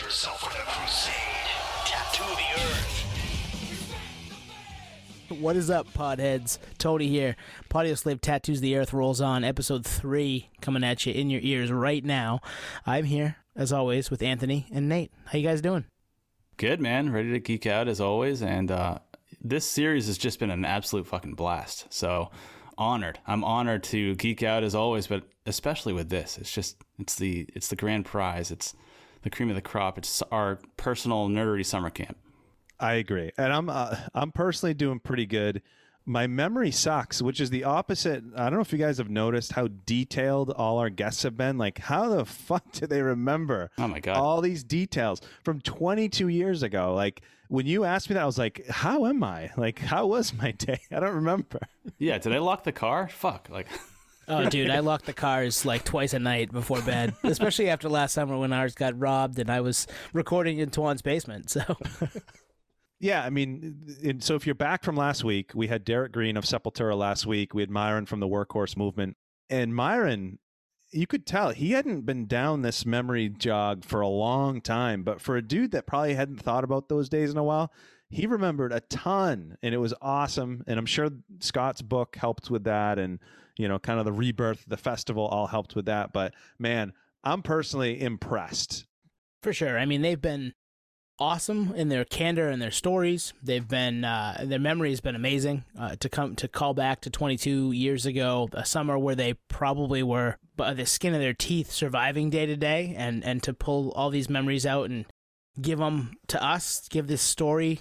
yourself with a crusade. Tattoo the earth. What is up, podheads? Tony here. Patio Slave Tattoos the Earth rolls on. Episode 3 coming at you in your ears right now. I'm here, as always, with Anthony and Nate. How you guys doing? Good, man. Ready to geek out as always. And uh, this series has just been an absolute fucking blast. So honored. I'm honored to geek out as always, but especially with this. It's just it's the it's the grand prize. It's the cream of the crop. It's our personal nerdery summer camp. I agree, and I'm uh, I'm personally doing pretty good. My memory sucks, which is the opposite. I don't know if you guys have noticed how detailed all our guests have been. Like, how the fuck do they remember? Oh my god, all these details from 22 years ago. Like when you asked me that, I was like, how am I? Like, how was my day? I don't remember. Yeah, did I lock the car? Fuck, like. Oh, dude, I lock the cars like twice a night before bed, especially after last summer when ours got robbed and I was recording in Tuan's basement. So. Yeah, I mean, so if you're back from last week, we had Derrick Green of Sepultura last week. We had Myron from the Workhorse Movement, and Myron, you could tell he hadn't been down this memory jog for a long time. But for a dude that probably hadn't thought about those days in a while, he remembered a ton, and it was awesome. And I'm sure Scott's book helped with that, and you know, kind of the rebirth, the festival, all helped with that. But man, I'm personally impressed. For sure. I mean, they've been awesome in their candor and their stories. They've been uh, their memory has been amazing. Uh, to come to call back to 22 years ago, a summer where they probably were by the skin of their teeth surviving day to day, and and to pull all these memories out and give them to us, give this story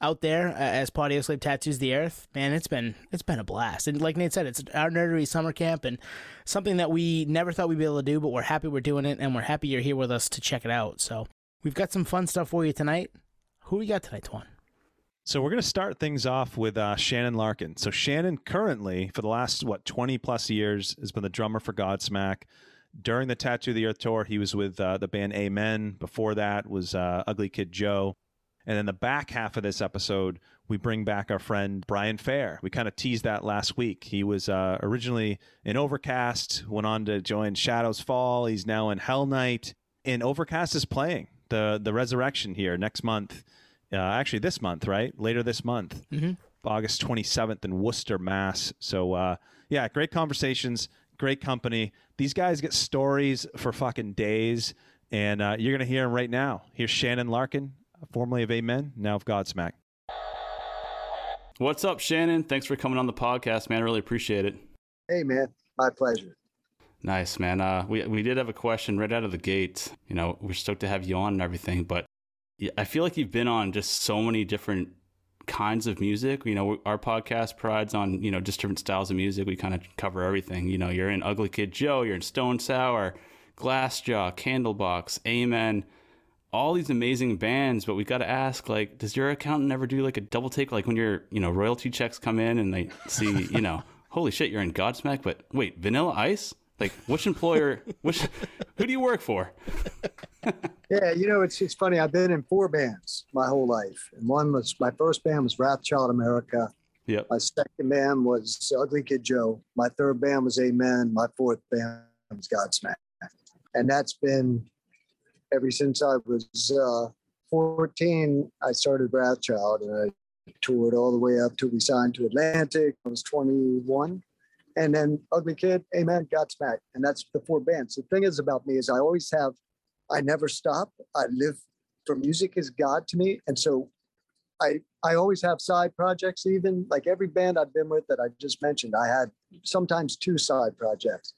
out there uh, as Patio Slave Tattoos the Earth, man, it's been it's been a blast. And like Nate said, it's our nerdery summer camp and something that we never thought we'd be able to do, but we're happy we're doing it and we're happy you're here with us to check it out. So We've got some fun stuff for you tonight. Who we got tonight, Twan? So we're going to start things off with uh, Shannon Larkin. So Shannon currently, for the last what twenty plus years, has been the drummer for Godsmack. During the Tattoo of the Earth tour, he was with uh, the band Amen. Before that was uh, Ugly Kid Joe. And then the back half of this episode, we bring back our friend Brian Fair. We kind of teased that last week. He was uh, originally in Overcast, went on to join Shadows Fall. He's now in Hell Night. And Overcast is playing the the resurrection here next month. Uh, actually, this month, right? Later this month, mm-hmm. August 27th in Worcester, Mass. So, uh, yeah, great conversations, great company. These guys get stories for fucking days, and uh, you're going to hear them right now. Here's Shannon Larkin, formerly of Amen, now of Godsmack. What's up, Shannon? Thanks for coming on the podcast, man. I really appreciate it. Hey, man. My pleasure. Nice, man. Uh, we we did have a question right out of the gate. You know, we're stoked to have you on and everything, but I feel like you've been on just so many different kinds of music. You know, our podcast prides on you know just different styles of music. We kind of cover everything. You know, you're in Ugly Kid Joe, you're in Stone Sour, Glassjaw, Candlebox, Amen, all these amazing bands. But we got to ask, like, does your accountant ever do like a double take, like when your you know royalty checks come in and they see you know, holy shit, you're in Godsmack, but wait, Vanilla Ice? Like, which employer? which who do you work for? yeah, you know, it's it's funny. I've been in four bands my whole life, and one was my first band was Wrathchild America. Yeah. My second band was Ugly Kid Joe. My third band was Amen. My fourth band was Godsmack, and that's been ever since I was uh, 14. I started Wrathchild, and I toured all the way up till we signed to Atlantic. I was 21 and then Ugly Kid, Amen, Godsmack, and that's the four bands. The thing is about me is I always have, I never stop. I live for music is God to me, and so I I always have side projects. Even like every band I've been with that I just mentioned, I had sometimes two side projects.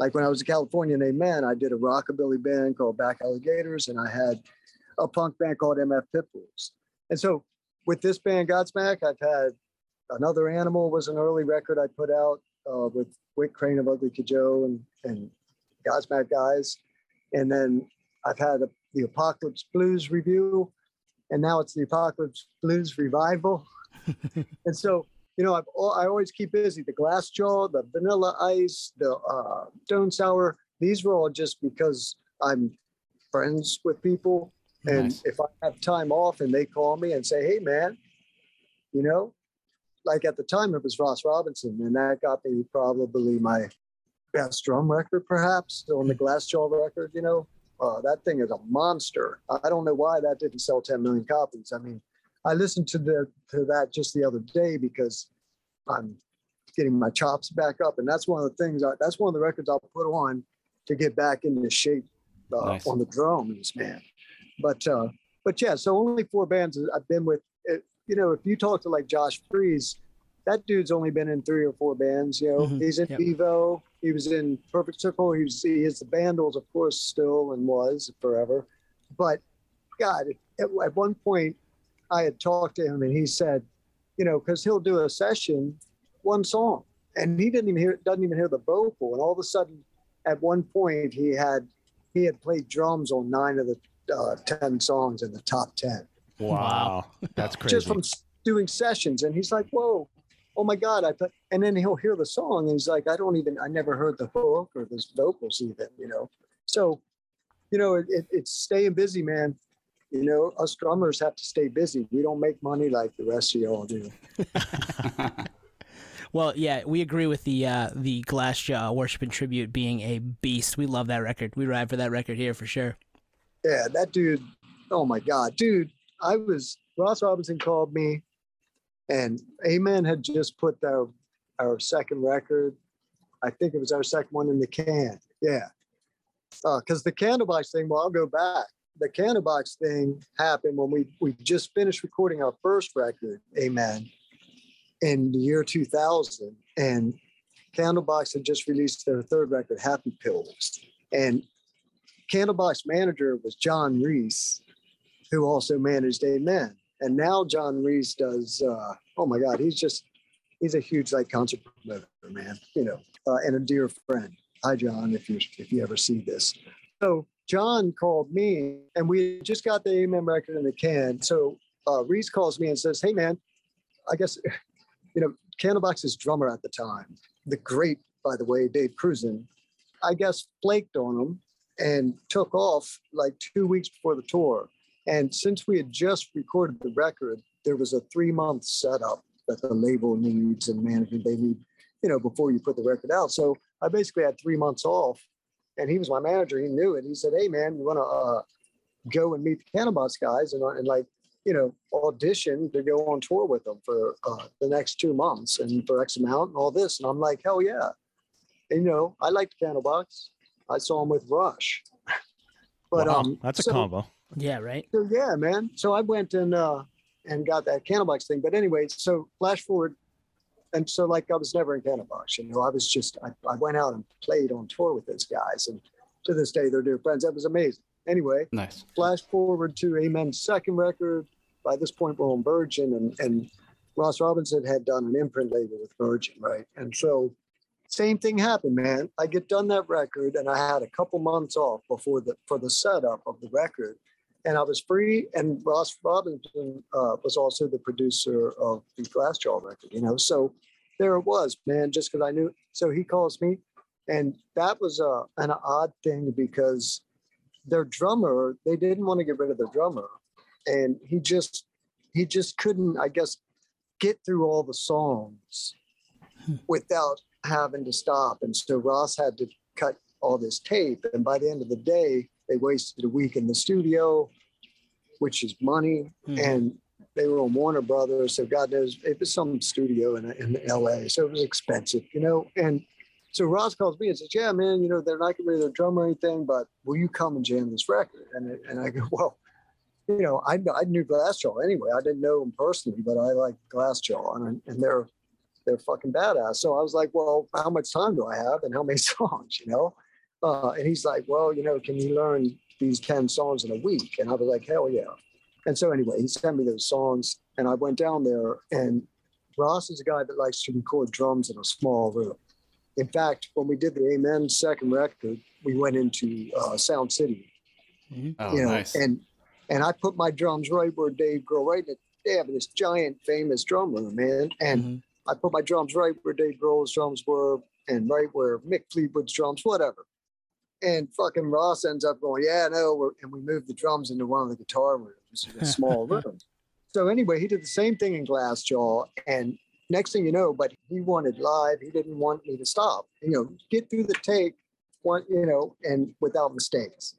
Like when I was in California in Amen, I did a rockabilly band called Back Alligators, and I had a punk band called MF Pitbulls. And so with this band Godsmack, I've had another animal was an early record I put out uh, with Whit Crane of Ugly Kid Joe and, and Godsmack guys. And then I've had a, the Apocalypse Blues Revue, and now it's the Apocalypse Blues revival. and so, you know, I've, I always keep busy. The Glassjaw, the Vanilla Ice, the uh, Stone Sour, these were all just because I'm friends with people. And nice. if I have time off and they call me and say, hey, man, you know, like at the time it was Ross Robinson, and that got me probably my best drum record, perhaps on the Glassjaw record. You know, Uh, that thing is a monster. I don't know why that didn't sell 10 million copies. I mean, I listened to the to that just the other day because I'm getting my chops back up, and that's one of the things. I, that's one of the records I'll put on to get back into shape uh, Nice. on the drums, man. But uh, but yeah, so only four bands I've been with. It, you know, if you talk to like Josh Freese, that dude's only been in three or four bands. You know, Mhm, he's in yep. Devo. He was in Perfect Circle. He was he is the Vandals, of course, still and was forever. But God, at, at one point, I had talked to him and he said, you know, because he'll do a session, one song, and he didn't even hear doesn't even hear the vocal, and all of a sudden, at one point, he had he had played drums on nine of the uh, ten songs in the top ten Wow, that's crazy. just from doing sessions. And he's like, whoa, oh my God. I thought, and then he'll hear the song and he's like, I don't even, I never heard the hook or the vocals even, you know? So, you know, it, it, it's staying busy, man. You know, us drummers have to stay busy. We don't make money like the rest of y'all do. Well, yeah, we agree with the uh, the Glassjaw Worship and Tribute being a beast. We love that record. We ride for that record here for sure. Yeah, that dude. Oh my God, dude. I was Ross Robinson called me, and Amen had just put our our second record. I think it was our second one in the can. Yeah, because the Candlebox thing. Well, I'll go back. The Candlebox thing happened when we we just finished recording our first record, Amen, in the year 2000, and Candlebox had just released their third record, Happy Pills, and Candlebox manager was John Reese, who also managed Amen. And now John Reese does. Uh, oh my God, he's just he's a huge like concert promoter, man. You know, uh, and a dear friend. Hi, John, if you if you ever see this. So John called me, and we just got the Amen record in the can. So uh, Reese calls me and says, "Hey, man, I guess you know Candlebox's drummer at the time, the great, by the way, Dave Krusen, I guess flaked on him and took off like two weeks before the tour. And since we had just recorded the record, there was a three month setup that the label needs and management they need, you know, before you put the record out. So I basically had three months off, and he was my manager. He knew it. He said, "Hey, man, you want to uh, go and meet the Candlebox guys and, uh, and like, you know, audition to go on tour with them for uh, the next two months and for X amount and all this." And I'm like, "Hell yeah!" And, you know, I liked Candlebox. I saw him with Rush. But wow, um, that's a combo. Yeah, right. so yeah, man. So I went and uh and got that Candlebox thing. But anyway, so flash forward, and so like I was never in Candlebox, you know. I was just I, I went out and played on tour with those guys, and to this day they're dear friends. That was amazing. Anyway, nice. flash forward to Amen's second record. By this point, we're on Virgin, and and Ross Robinson had done an imprint label with Virgin, right? And so same thing happened, man. I get done that record, and I had a couple months off before the for the setup of the record, and I was free. And Ross Robinson uh, was also the producer of the Glassjaw record, you know. So there it was, man. Just because I knew. So he calls me, and that was uh, an odd thing because their drummer they didn't want to get rid of their drummer, and he just he just couldn't, I guess, get through all the songs without having to stop. And so Ross had to cut all this tape. And by the end of the day, they wasted a week in the studio, which is money. Mhm. And they were on Warner Brothers. So God knows it was some studio in, in LA. So it was expensive, you know? And so Ross calls me and says, Yeah, man, you know, they're not getting rid of their drum or anything, but will you come and jam this record? And, and I go, Well, you know, I, I knew Glassjaw anyway. I didn't know them personally, but I like Glassjaw and, and they're they're fucking badass. So I was like, well, how much time do I have and how many songs, you know? Uh, and he's like, well, you know, can you learn these 10 songs in a week? And I was like, hell yeah. And so anyway, he sent me those songs and I went down there and Ross is a guy that likes to record drums in a small room. In fact, when we did the Amen second record, we went into uh, Sound City Oh, you know, nice. and and I put my drums right where Dave Grohl, right in the, they have this giant famous drum room, man. And Mhm. I put my drums right where Dave Grohl's drums were and right where Mick Fleetwood's drums, whatever. And fucking Ross ends up going, yeah, no, we're, and we moved the drums into one of the guitar rooms, a small room. So anyway, he did the same thing in Glassjaw, and next thing you know, but he wanted live. He didn't want me to stop. You know, get through the take, one, you know, and without mistakes.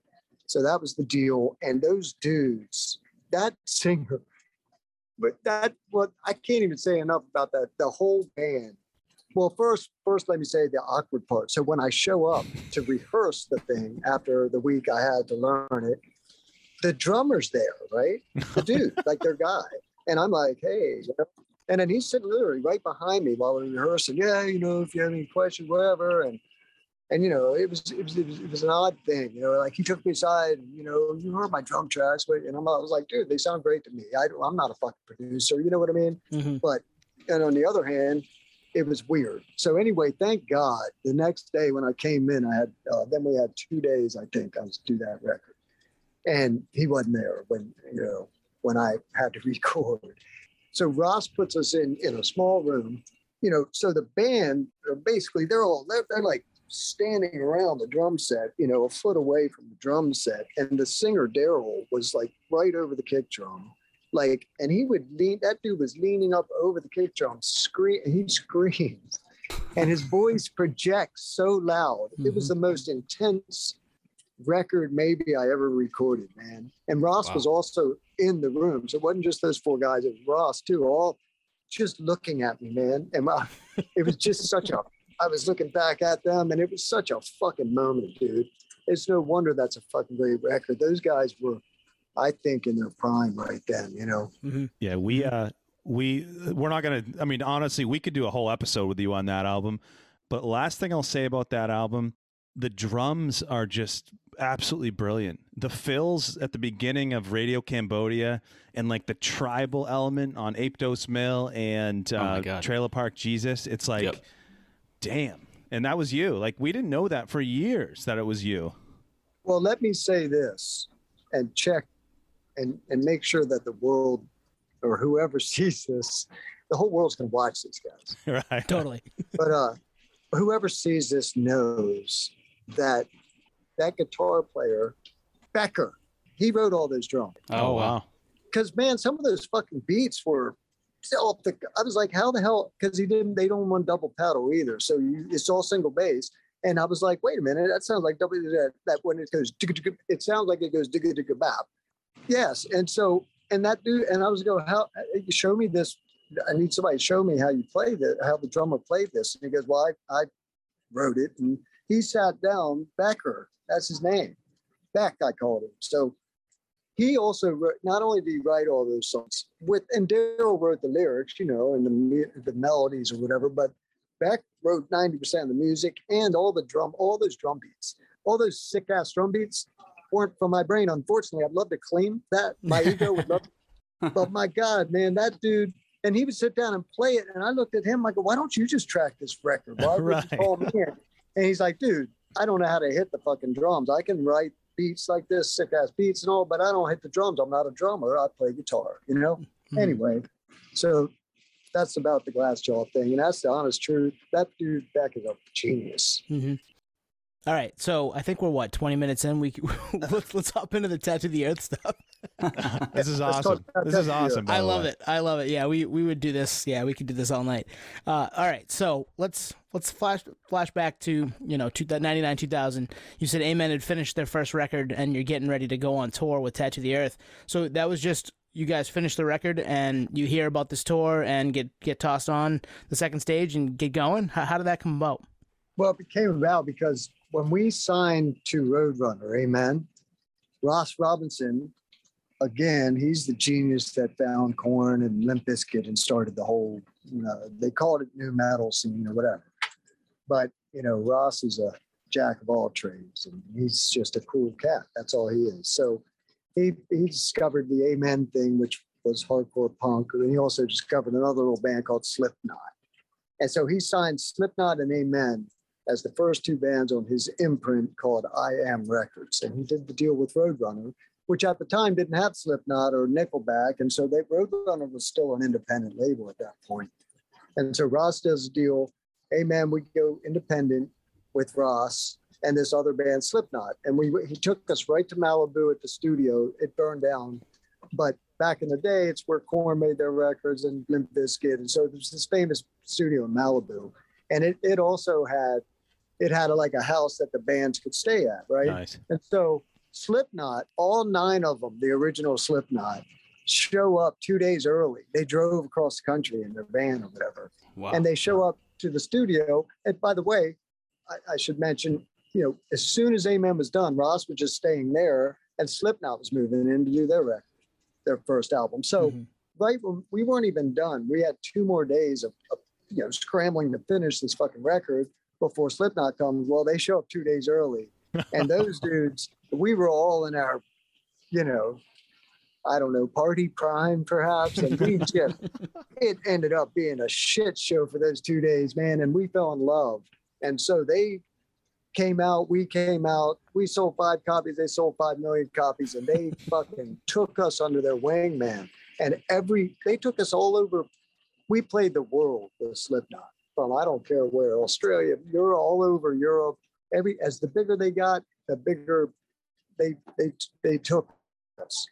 So that was the deal. And those dudes, that singer, but that what I can't even say enough about that. The whole band. Well, first, first let me say the awkward part. So when I show up to rehearse the thing after the week I had to learn it, the drummer's there, right? The dude, like their guy. And I'm like, hey, you know? and then he's sitting literally right behind me while we're rehearsing. Yeah, you know, if you have any questions, whatever. And and you know, it was it was it was, it was an odd thing. You know, like he took me aside. And, you know, you heard my drum tracks, but and I'm, I was like, dude, they sound great to me. I, I'm not a fucking producer. You know what I mean? Mhm. But and on the other hand, it was weird. So anyway, thank God. The next day when I came in, I had uh, then we had two days. I think I was to do that record, and he wasn't there when you know when I had to record. So Ross puts us in in a small room. You know, so the band basically they're all they're, they're like standing around the drum set, you know, a foot away from the drum set, and the singer Daryl was like right over the kick drum like and he would lean that dude was leaning up over the kick drum scream he screams. And his voice projects so loud. It was the mm-hmm. most intense record maybe i ever recorded man. And ross Wow. was also in the room so it wasn't just those four guys it was ross too all just looking at me man. And it was just such a i was looking back at them and it was such a fucking moment dude. It's no wonder that's a fucking great record. Those guys were I think in their prime right then, you know. Yeah, we uh we we're not gonna I mean, honestly, we could do a whole episode with you on that album. But last thing I'll say about that album, the drums are just absolutely brilliant. The fills at the beginning of Radio Cambodia and like the tribal element on Aptos Mill and Oh uh, God. Trailer Park Jesus, it's like Yep. damn. And that was you. Like we didn't know that for years that it was you. Well, let me say this and check and and make sure that the world or whoever sees this, the whole world's gonna watch these guys. right. Totally. But uh whoever sees this knows that that guitar player, Becker, he wrote all those drums. Oh, wow. because man, some of those fucking beats were still up the. I was like, how the hell? Because he didn't. They don't want double pedal either, so you, it's all single bass. And I was like, wait a minute, that sounds like double. That, that when it goes, digga, digga, it sounds like it goes digga digga bap. Yes, and so and that dude, and I was go, how? Show me this. I need somebody to show me how you play that, how the drummer played this. And he goes, well, I, I wrote it, and he sat down. Becker, that's his name. Beck, I called him. So he also wrote, not only did he write all those songs with, and Daryl wrote the lyrics, you know, and the the melodies or whatever, but Beck wrote 90% of the music and all the drum, all those drum beats, all those sick ass drum beats weren't from my brain. Unfortunately, I'd love to clean that. My ego would love, but my God, man, that dude, and he would sit down and play it. And I looked at him, like, why don't you just track this record? Why would Right. you call me in? And he's like, dude, I don't know how to hit the fucking drums. I can write beats like this, sick ass beats and all, but I don't hit the drums. I'm not a drummer. I play guitar, you know? Mhm. Anyway, so that's about the glass jaw thing. And that's the honest truth. That dude Beck is a genius. hmm All right, so I think we're what twenty minutes in. We let's let's hop into the tattoo the earth stuff. This is awesome. This is awesome. I love it. I love it. Yeah, we we would do this. Yeah, we could do this all night. Uh, all right, so let's let's flash flash back to you know two, 99, 2000. You said Amen had finished their first record, and you're getting ready to go on tour with Tattoo the Earth. So that was just you guys finished the record, and you hear about this tour and get get tossed on the second stage and get going. How, how did that come about? Well, it came about because when we signed to Roadrunner, amen, Ross Robinson, again, he's the genius that found Korn and Limp Bizkit and started the whole, you know, they called it new metal scene or whatever. But, you know, Ross is a jack of all trades and he's just a cool cat. That's all he is. So he, he discovered the Amen thing, which was hardcore punk. And he also discovered another little band called Slipknot. And so he signed Slipknot and Amen as the first two bands on his imprint called I Am Records. And he did the deal with Roadrunner, which at the time didn't have Slipknot or Nickelback. And so they, Roadrunner was still an independent label at that point. And so Ross does a deal. Hey, man, we go independent with Ross and this other band, Slipknot. And we he took us right to Malibu at the studio. It burned down. But back in the day, it's where Korn made their records and Limp Bizkit. And so there's this famous studio in Malibu. And it, it also had it had a, like a house that the bands could stay at, right? Nice. And so Slipknot, all nine of them, the original Slipknot, show up two days early. They drove across the country in their van or whatever, Wow. and they show up to the studio. And by the way, I, I should mention, you know, as soon as Amen was done, Ross was just staying there, and Slipknot was moving in to do their record, their first album. So Mhm. right when we weren't even done, we had two more days of, of you know scrambling to finish this fucking record before Slipknot comes. Well, they show up two days early, and those dudes, we were all in our, you know, I don't know, party prime perhaps, and we just it ended up being a shit show for those two days, man, and we fell in love. And so they came out, we came out, we sold five copies, they sold five million copies, and they fucking took us under their wing, man. And every they took us all over. We played the world with Slipknot from I don't care where, Australia, you're all over Europe. Every as the bigger they got, the bigger they they they took us.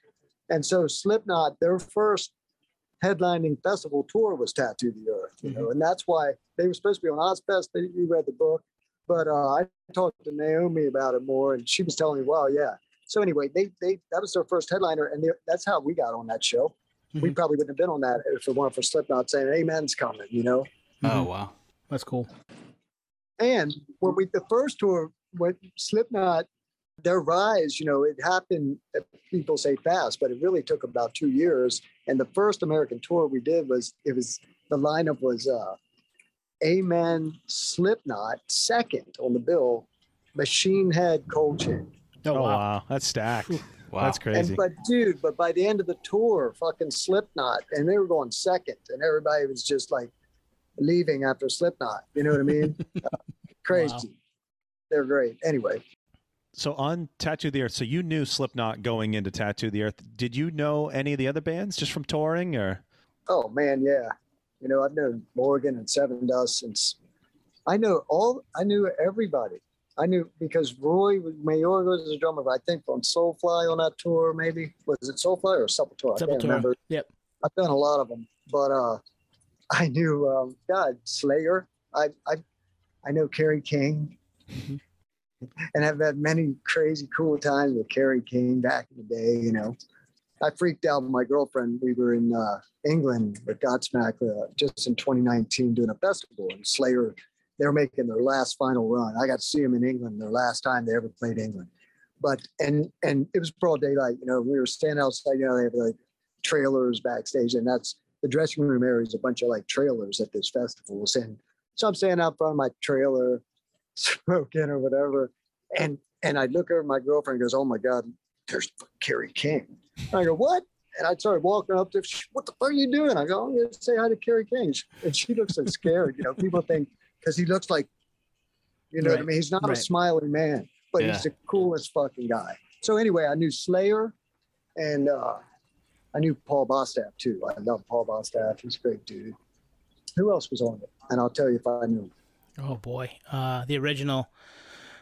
And so Slipknot, their first headlining festival tour was Tattoo the Earth, you know, and that's why they were supposed to be on Ozzfest. They, you read the book, but uh, I talked to Naomi about it more, and she was telling me, "Well, yeah." So anyway, they they that was their first headliner, and they, that's how we got on that show. We Mhm. probably wouldn't have been on that if it weren't for Slipknot saying "Amen's coming," you know. oh Mhm. wow. That's cool. And when we the first tour, when Slipknot, their rise, you know, it happened. uh, People say fast, but it really took about two years. And the first American tour we did was it was the lineup was uh, Amen, Slipknot, second on the bill, Machine Head, Coal Chamber. Oh, Oh, wow. wow. That's stacked. Wow. That's crazy. And but dude, but by the end of the tour, fucking Slipknot, and they were going second, and everybody was just like leaving after Slipknot. You know what I mean? Uh, crazy. They're great. Anyway, So on Tattoo the Earth, so you knew Slipknot going into Tattoo the Earth. Did you know any of the other bands just from touring or? oh man, yeah. You know, I've known Morgan and Sevendust since I know all. I knew everybody. I knew because Roy Mayorga was a drummer, I think, on Soulfly on that tour. Maybe was it Soulfly or Sepultura? I can't remember. Yep. I've done a lot of them, but uh, I knew um, God Slayer. I I I know Kerry King, Mhm. and I've had many crazy cool times with Kerry King back in the day. You know, I freaked out with my girlfriend. We were in uh, England with Godsmack uh, just in 2019 doing a festival, and Slayer. They were making their last final run. I got to see them in England, their last time they ever played England. But and and it was broad daylight. You know, we were standing outside. You know, they have like trailers backstage, and that's the dressing room area is a bunch of like trailers at this festival. And so I'm standing out front of my trailer, smoking or whatever, and and I look over my girlfriend and goes, "Oh my God, there's Kerry King." I go, "What?" And I started walking up to, "Sh- "What the fuck are you doing?" I go, "I'm to say hi to Kerry King," and she looks so scared. You know, people think because he looks like, you know what I mean. He's not right. a smiling man, but Yeah. he's the coolest fucking guy. So anyway, I knew Slayer, and uh, I knew Paul Bostaph too. I love Paul Bostaph. He's a great dude. Who else was on it? And I'll tell you if I knew. Oh boy, uh, the original.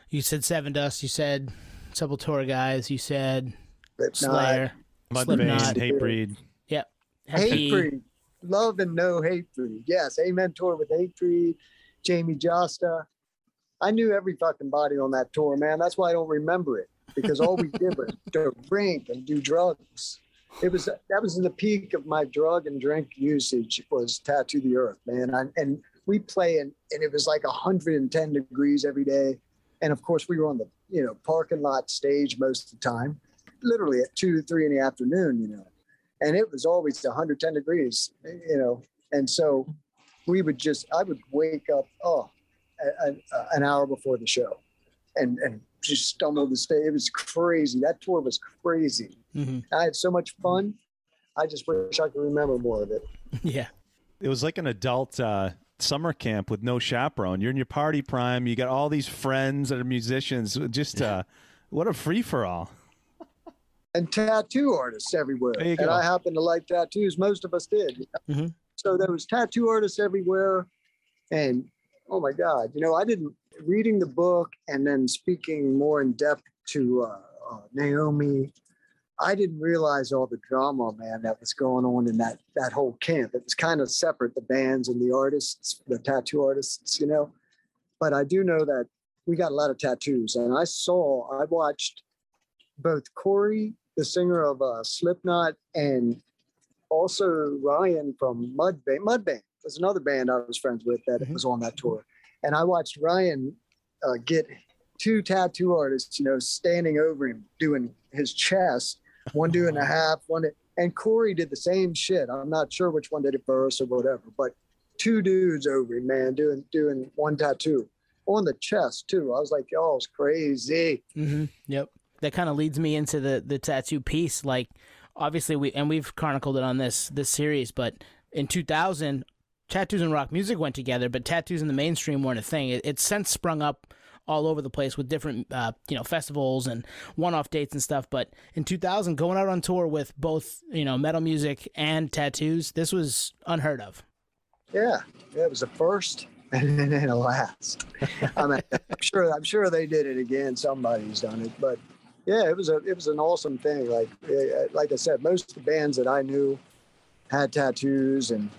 You said Sevendust. You said Sepultura guys. You said Slipknot, Slayer. Mudvayne, Slipknot. Hatebreed. Yep. Hatebreed, love and no Hatebreed. Yes, Amen tour with Hatebreed, Jamie Jasta. I knew every fucking body on that tour, man. That's why I don't remember it because all we did was drink and do drugs. It was that was in the peak of my drug and drink usage was tattoo the earth, man. I, and we play and, and it was like 110 degrees every day. And of course we were on the you know parking lot stage most of the time, literally at two, three in the afternoon, you know. And it was always 110 degrees, you know. And so we would just I would wake up, oh, a- a- an hour before the show and and just stumble the stage. It was crazy. That tour was crazy. Mhm. I had so much fun. I just wish I could remember more of it. Yeah. It was like an adult uh, summer camp with no chaperone. You're in your party prime. You got all these friends that are musicians. Just uh, what a free for all. And tattoo artists everywhere. There you and go. I happen to like tattoos. Most of us did. Mhm. So there was tattoo artists everywhere. And oh my God, you know, I didn't reading the book and then speaking more in depth to uh, uh, Naomi. I didn't realize all the drama, man, that was going on in that that whole camp. It was kind of separate, the bands and the artists, the tattoo artists, you know. But I do know that we got a lot of tattoos, and I saw, I watched both Corey, the singer of uh, Slipknot, and also Ryan from Mudvayne. Mudvayne was another band I was friends with that Mhm. was on that tour, and I watched Ryan uh, get two tattoo artists, you know, standing over him doing his chest, one doing a half, one, and Corey did the same shit. I'm not sure which one did it first or whatever, but two dudes over him, man, doing doing one tattoo on the chest too. I was like, y'all, it's crazy. Mm-hmm. Yep. That kind of leads me into the the tattoo piece. Like, obviously, we and we've chronicled it on this this series, but in 2000, tattoos and rock music went together, but tattoos in the mainstream weren't a thing. It, it's since sprung up all over the place with different, uh, you know, festivals and one-off dates and stuff. But in 2000, going out on tour with both, you know, metal music and tattoos, this was unheard of. Yeah, it was the first and then the last. I mean, I'm sure I'm sure they did it again. Somebody's done it, but yeah, it was a it was an awesome thing. Like eh, like I said, most of the bands that I knew had tattoos, and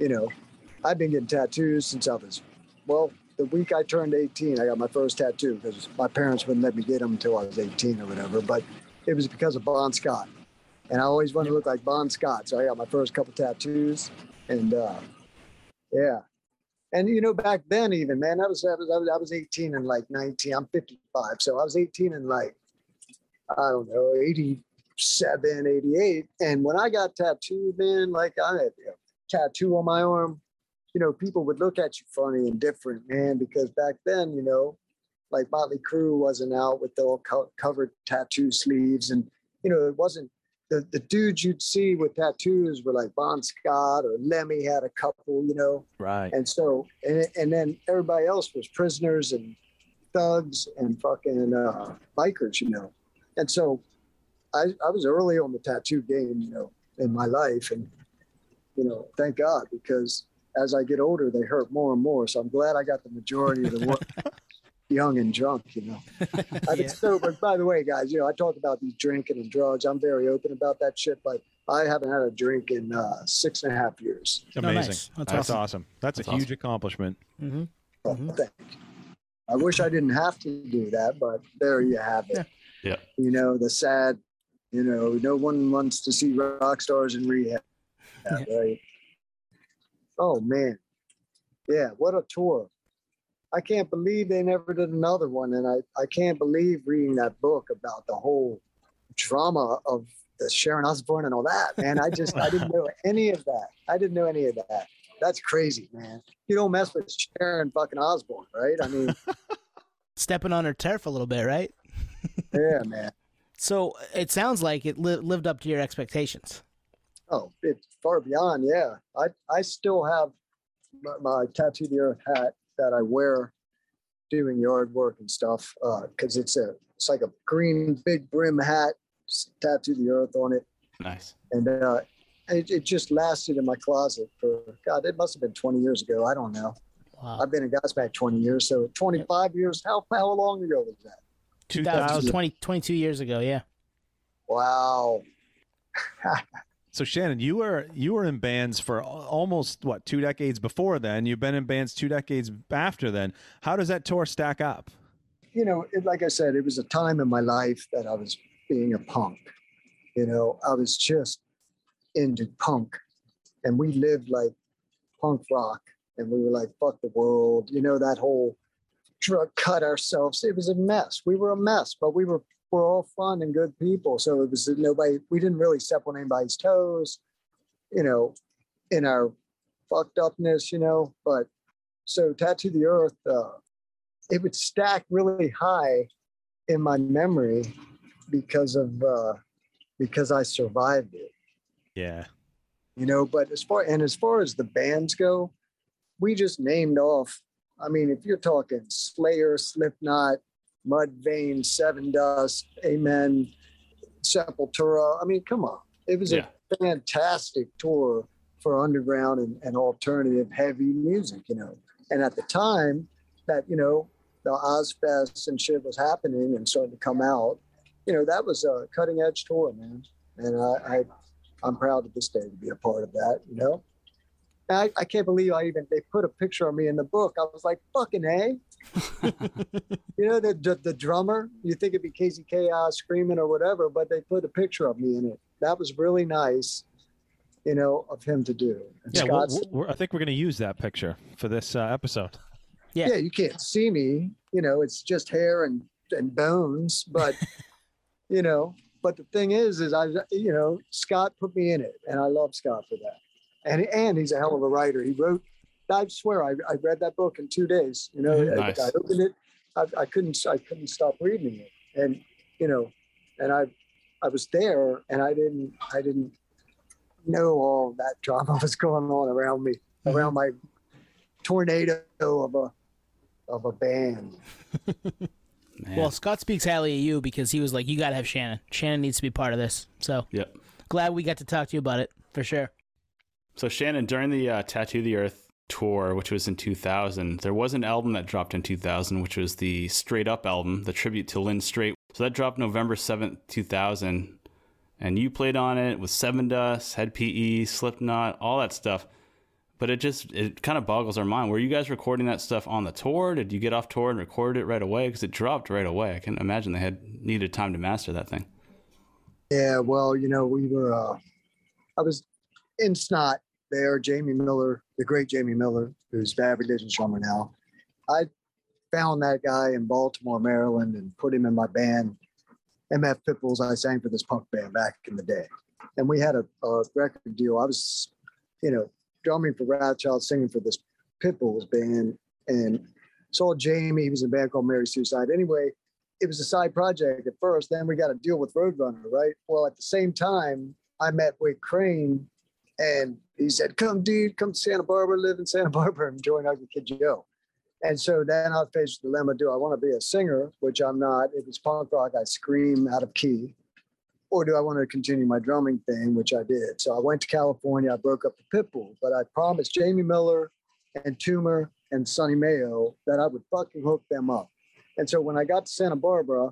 you know, I've been getting tattoos since I was well. The week I turned 18, I got my first tattoo because my parents wouldn't let me get them until I was 18 or whatever. But it was because of Bon Scott, and I always wanted to look like Bon Scott, so I got my first couple tattoos, and uh, yeah, and you know, back then, even man, I was I was I was, I was 18 and like 19. I'm 55, so I was 18 and like I don't know, 87, 88. And when I got tattooed, man, like I had a tattoo on my arm, you know, people would look at you funny and different, man, because back then, you know, like Motley Crue wasn't out with the all co- covered tattoo sleeves, and you know, it wasn't the, the dudes you'd see with tattoos were like Bon Scott or Lemmy had a couple, you know. Right. And so, and, and then everybody else was prisoners and thugs and fucking uh, bikers, you know. And so I, I was early on the tattoo game, you know, in my life. And, you know, thank God, because as I get older, they hurt more and more. So I'm glad I got the majority of the work young and drunk, you know. I've been Yeah. sober. By the way, guys, you know, I talk about these drinking and drugs. I'm very open about that shit, but I haven't had a drink in uh, six and a half years. Oh, Amazing. nice. That's That's, awesome. awesome. That's, That's a huge accomplishment. Mm-hmm. Oh, Mhm. thank you. I wish I didn't have to do that, but there you have it. Yeah. Yeah. You know, the sad, you know, no one wants to see rock stars in rehab, right? Oh, man. Yeah, what a tour. I can't believe they never did another one. And I, I can't believe reading that book about the whole drama of the Sharon Osbourne and all that, man. I just, I didn't know any of that. I didn't know any of that. That's crazy, man. You don't mess with Sharon fucking Osbourne, right? I mean, Stepping on her turf a little bit, right? yeah, man. So it sounds like it li- lived up to your expectations. Oh, it's far beyond. Yeah, I I still have my, my tattoo the earth hat that I wear doing yard work and stuff because it's a it's like a green big brim hat, tattoo the earth on it, Nice. and uh, it, it just lasted in my closet for God. It must have been 20 years ago. I don't know. Wow. I've been in Godsmack 20 years, so 25 years. How how long ago was that? 2000, 20, 22 years ago, yeah. Wow. So Shannon, you were you were in bands for almost what two decades before then. You've been in bands two decades after then. How does that tour stack up? you know, it, like I said, it was a time in my life that I was being a punk. You know, I was just into punk, and we lived like punk rock, and we were like, "Fuck the world," you know, that whole drug cut ourselves. It was a mess. We were a mess, but we were we're all fun and good people. So it was nobody. We didn't really step on anybody's toes, you know, in our fucked upness, you know. But so tattoo the earth. Uh, it would stack really high in my memory because of uh, because I survived it, Yeah. you know. But as far and as far as the bands go, we just named off. I mean, if you're talking Slayer, Slipknot, Mudvayne, Sevendust, Amen, Sepultura. I mean, come on, it was Yeah. a fantastic tour for underground and, and alternative heavy music, you know. And at the time that you know the Ozzfest and shit was happening and starting to come out, you know, that was a cutting edge tour, man. And I, I I'm proud to this day to be a part of that, you know. I, I can't believe I even they put a picture of me in the book. I was like, fucking A. you know, the, the the drummer. You think it'd be Casey Chaos screaming or whatever, but they put a picture of me in it. That was really nice, you know, of him to do. And Yeah, we'll, Scott's- we're, I think we're going to use that picture for this uh, episode. Yeah. yeah. you can't see me. You know, it's just hair and and bones, but you know. But the thing is, is I, you know, Scott put me in it, and I love Scott for that. And and he's a hell of a writer. He wrote. I swear, I, I read that book in two days. You know, Mhm. I, I opened it. I, I couldn't. I couldn't stop reading it, and you know, and I, I was there, and I didn't. I didn't know all that drama was going on around me, around my tornado of a of a band. Man. Well, Scott speaks highly of you because he was like, "You got to have Shannon. Shannon needs to be part of this." So yep. glad we got to talk to you about it for sure. So Shannon, during the uh, Tattoo of the Earth tour, which was in 2000, there was an album that dropped in 2000, which was the Strait Up album, the tribute to Lynn Strait. So that dropped November 7th, 2000, and you played on it with Seven Dust, Hed PE, Slipknot, all that stuff. But it just it kind of boggles our mind. Were you guys recording that stuff on the tour? Did you get off tour and record it right away? Because it dropped right away. I can imagine they had needed time to master that thing. Yeah, well, you know, we were. Uh, I was in Snot there. Jamie Miller, the great Jamie Miller, who's Bad Religion drummer now. I found that guy in Baltimore, Maryland, and put him in my band. MF Pitbulls. I sang for this punk band back in the day, and we had a, a record deal. I was, you know, drumming for Wrathchild, singing for this Pitbulls band, and saw Jamie. He was in a band called Mary Suicide. Anyway, it was a side project at first. Then we got a deal with Roadrunner, right? Well, at the same time, I met Whit Crane, and he said, "Come, dude, come to Santa Barbara, live in Santa Barbara, and join Ugly Kid Joe." And so then I faced the dilemma: Do I want to be a singer, which I'm not? If it's punk rock, I scream out of key, or do I want to continue my drumming thing, which I did? So I went to California. I broke up the Pitbull, but I promised Jamie Miller and Toomer and Sonny Mayo that I would fucking hook them up. And so when I got to Santa Barbara,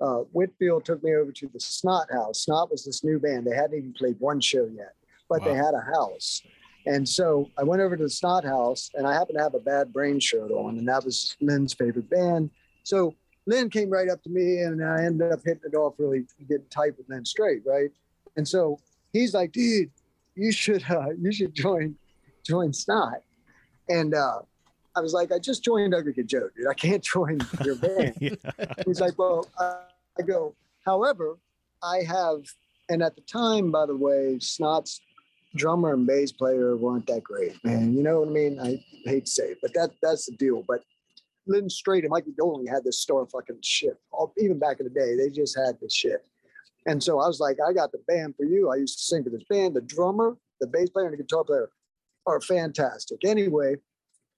uh, Whitfield took me over to the Snot House. Snot was this new band. They hadn't even played one show yet, but they had a house. And so I went over to the Snot House, and I happened to have a Bad Brain shirt on, and that was Lynn's favorite band. So Lynn came right up to me, and I ended up hitting it off really getting tight with Lynn Strait, right? And so he's like, "Dude, you should uh, you should join join Snot." And uh, I was like, "I just joined Ugly Kid Joe, dude. I can't join your band." He's like, well, uh, I go, however, I have, and at the time, by the way, Snot's drummer and bass player weren't that great, man. Mm-hmm. You know what I mean? I hate to say it, but that that's the deal. But Lynn Strait and Mikey Doling had this star fucking shit. All, even back in the day, they just had this shit. And so I was like, I got the band for you. I used to sing for this band. The drummer, the bass player, and the guitar player are fantastic. Anyway,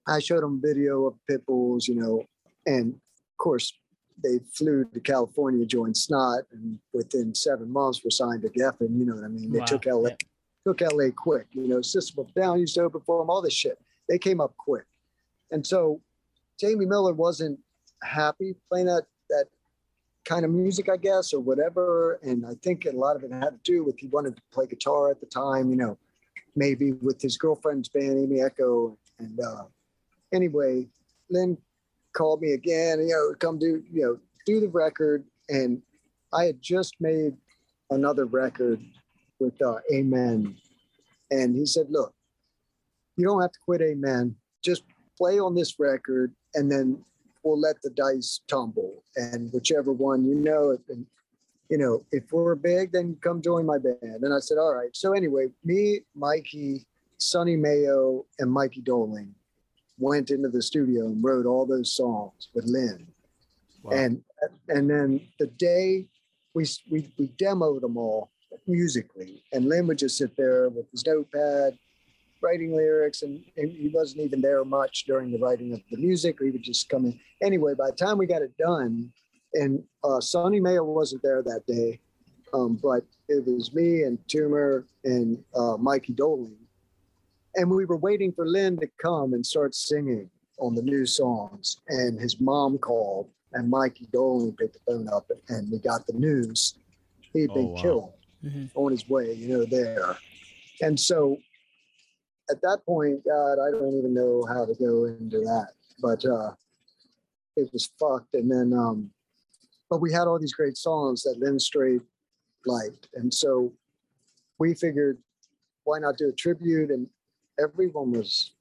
I showed them video of Pitbulls, you know, and of course, they flew to California, joined Snot, and within seven months were signed to Geffen. You know what I mean? They Wow. took LA. Took LA quick. You know, System of Down used to open for them, all this shit. They came up quick, and so Jamie Miller wasn't happy playing that that kind of music, I guess, or whatever. And I think a lot of it had to do with he wanted to play guitar at the time. You know, maybe with his girlfriend's band, Amy Echo, and uh, anyway, Lynn called me again, you know, come do, you know, do the record. And I had just made another record with uh, Amen. And he said, look, you don't have to quit Amen. Just play on this record and then we'll let the dice tumble. And whichever one, you know, and, you know, if we're big, then come join my band. And I said, all right. So anyway, me, Mikey, Sonny Mayo, and Mikey Doling went into the studio and wrote all those songs with Lynn. Wow. And and then the day we we we demoed them all musically, and Lynn would just sit there with his notepad, writing lyrics, and, and he wasn't even there much during the writing of the music. Or he would just come in. Anyway, by the time we got it done, and uh, Sonny Mayo wasn't there that day, um, but it was me and Toomer and uh, Mikey Doling, and we were waiting for Lynn to come and start singing on the new songs. And his mom called, and Mikey Doling picked the phone up, and we got the news. He'd Oh, been wow. killed Mhm. on his way, you know, there. And so at that point, God, I don't even know how to go into that. But uh, it was fucked. And then, um, but we had all these great songs that Lynn Strait liked, and so we figured, why not do a tribute? And everyone was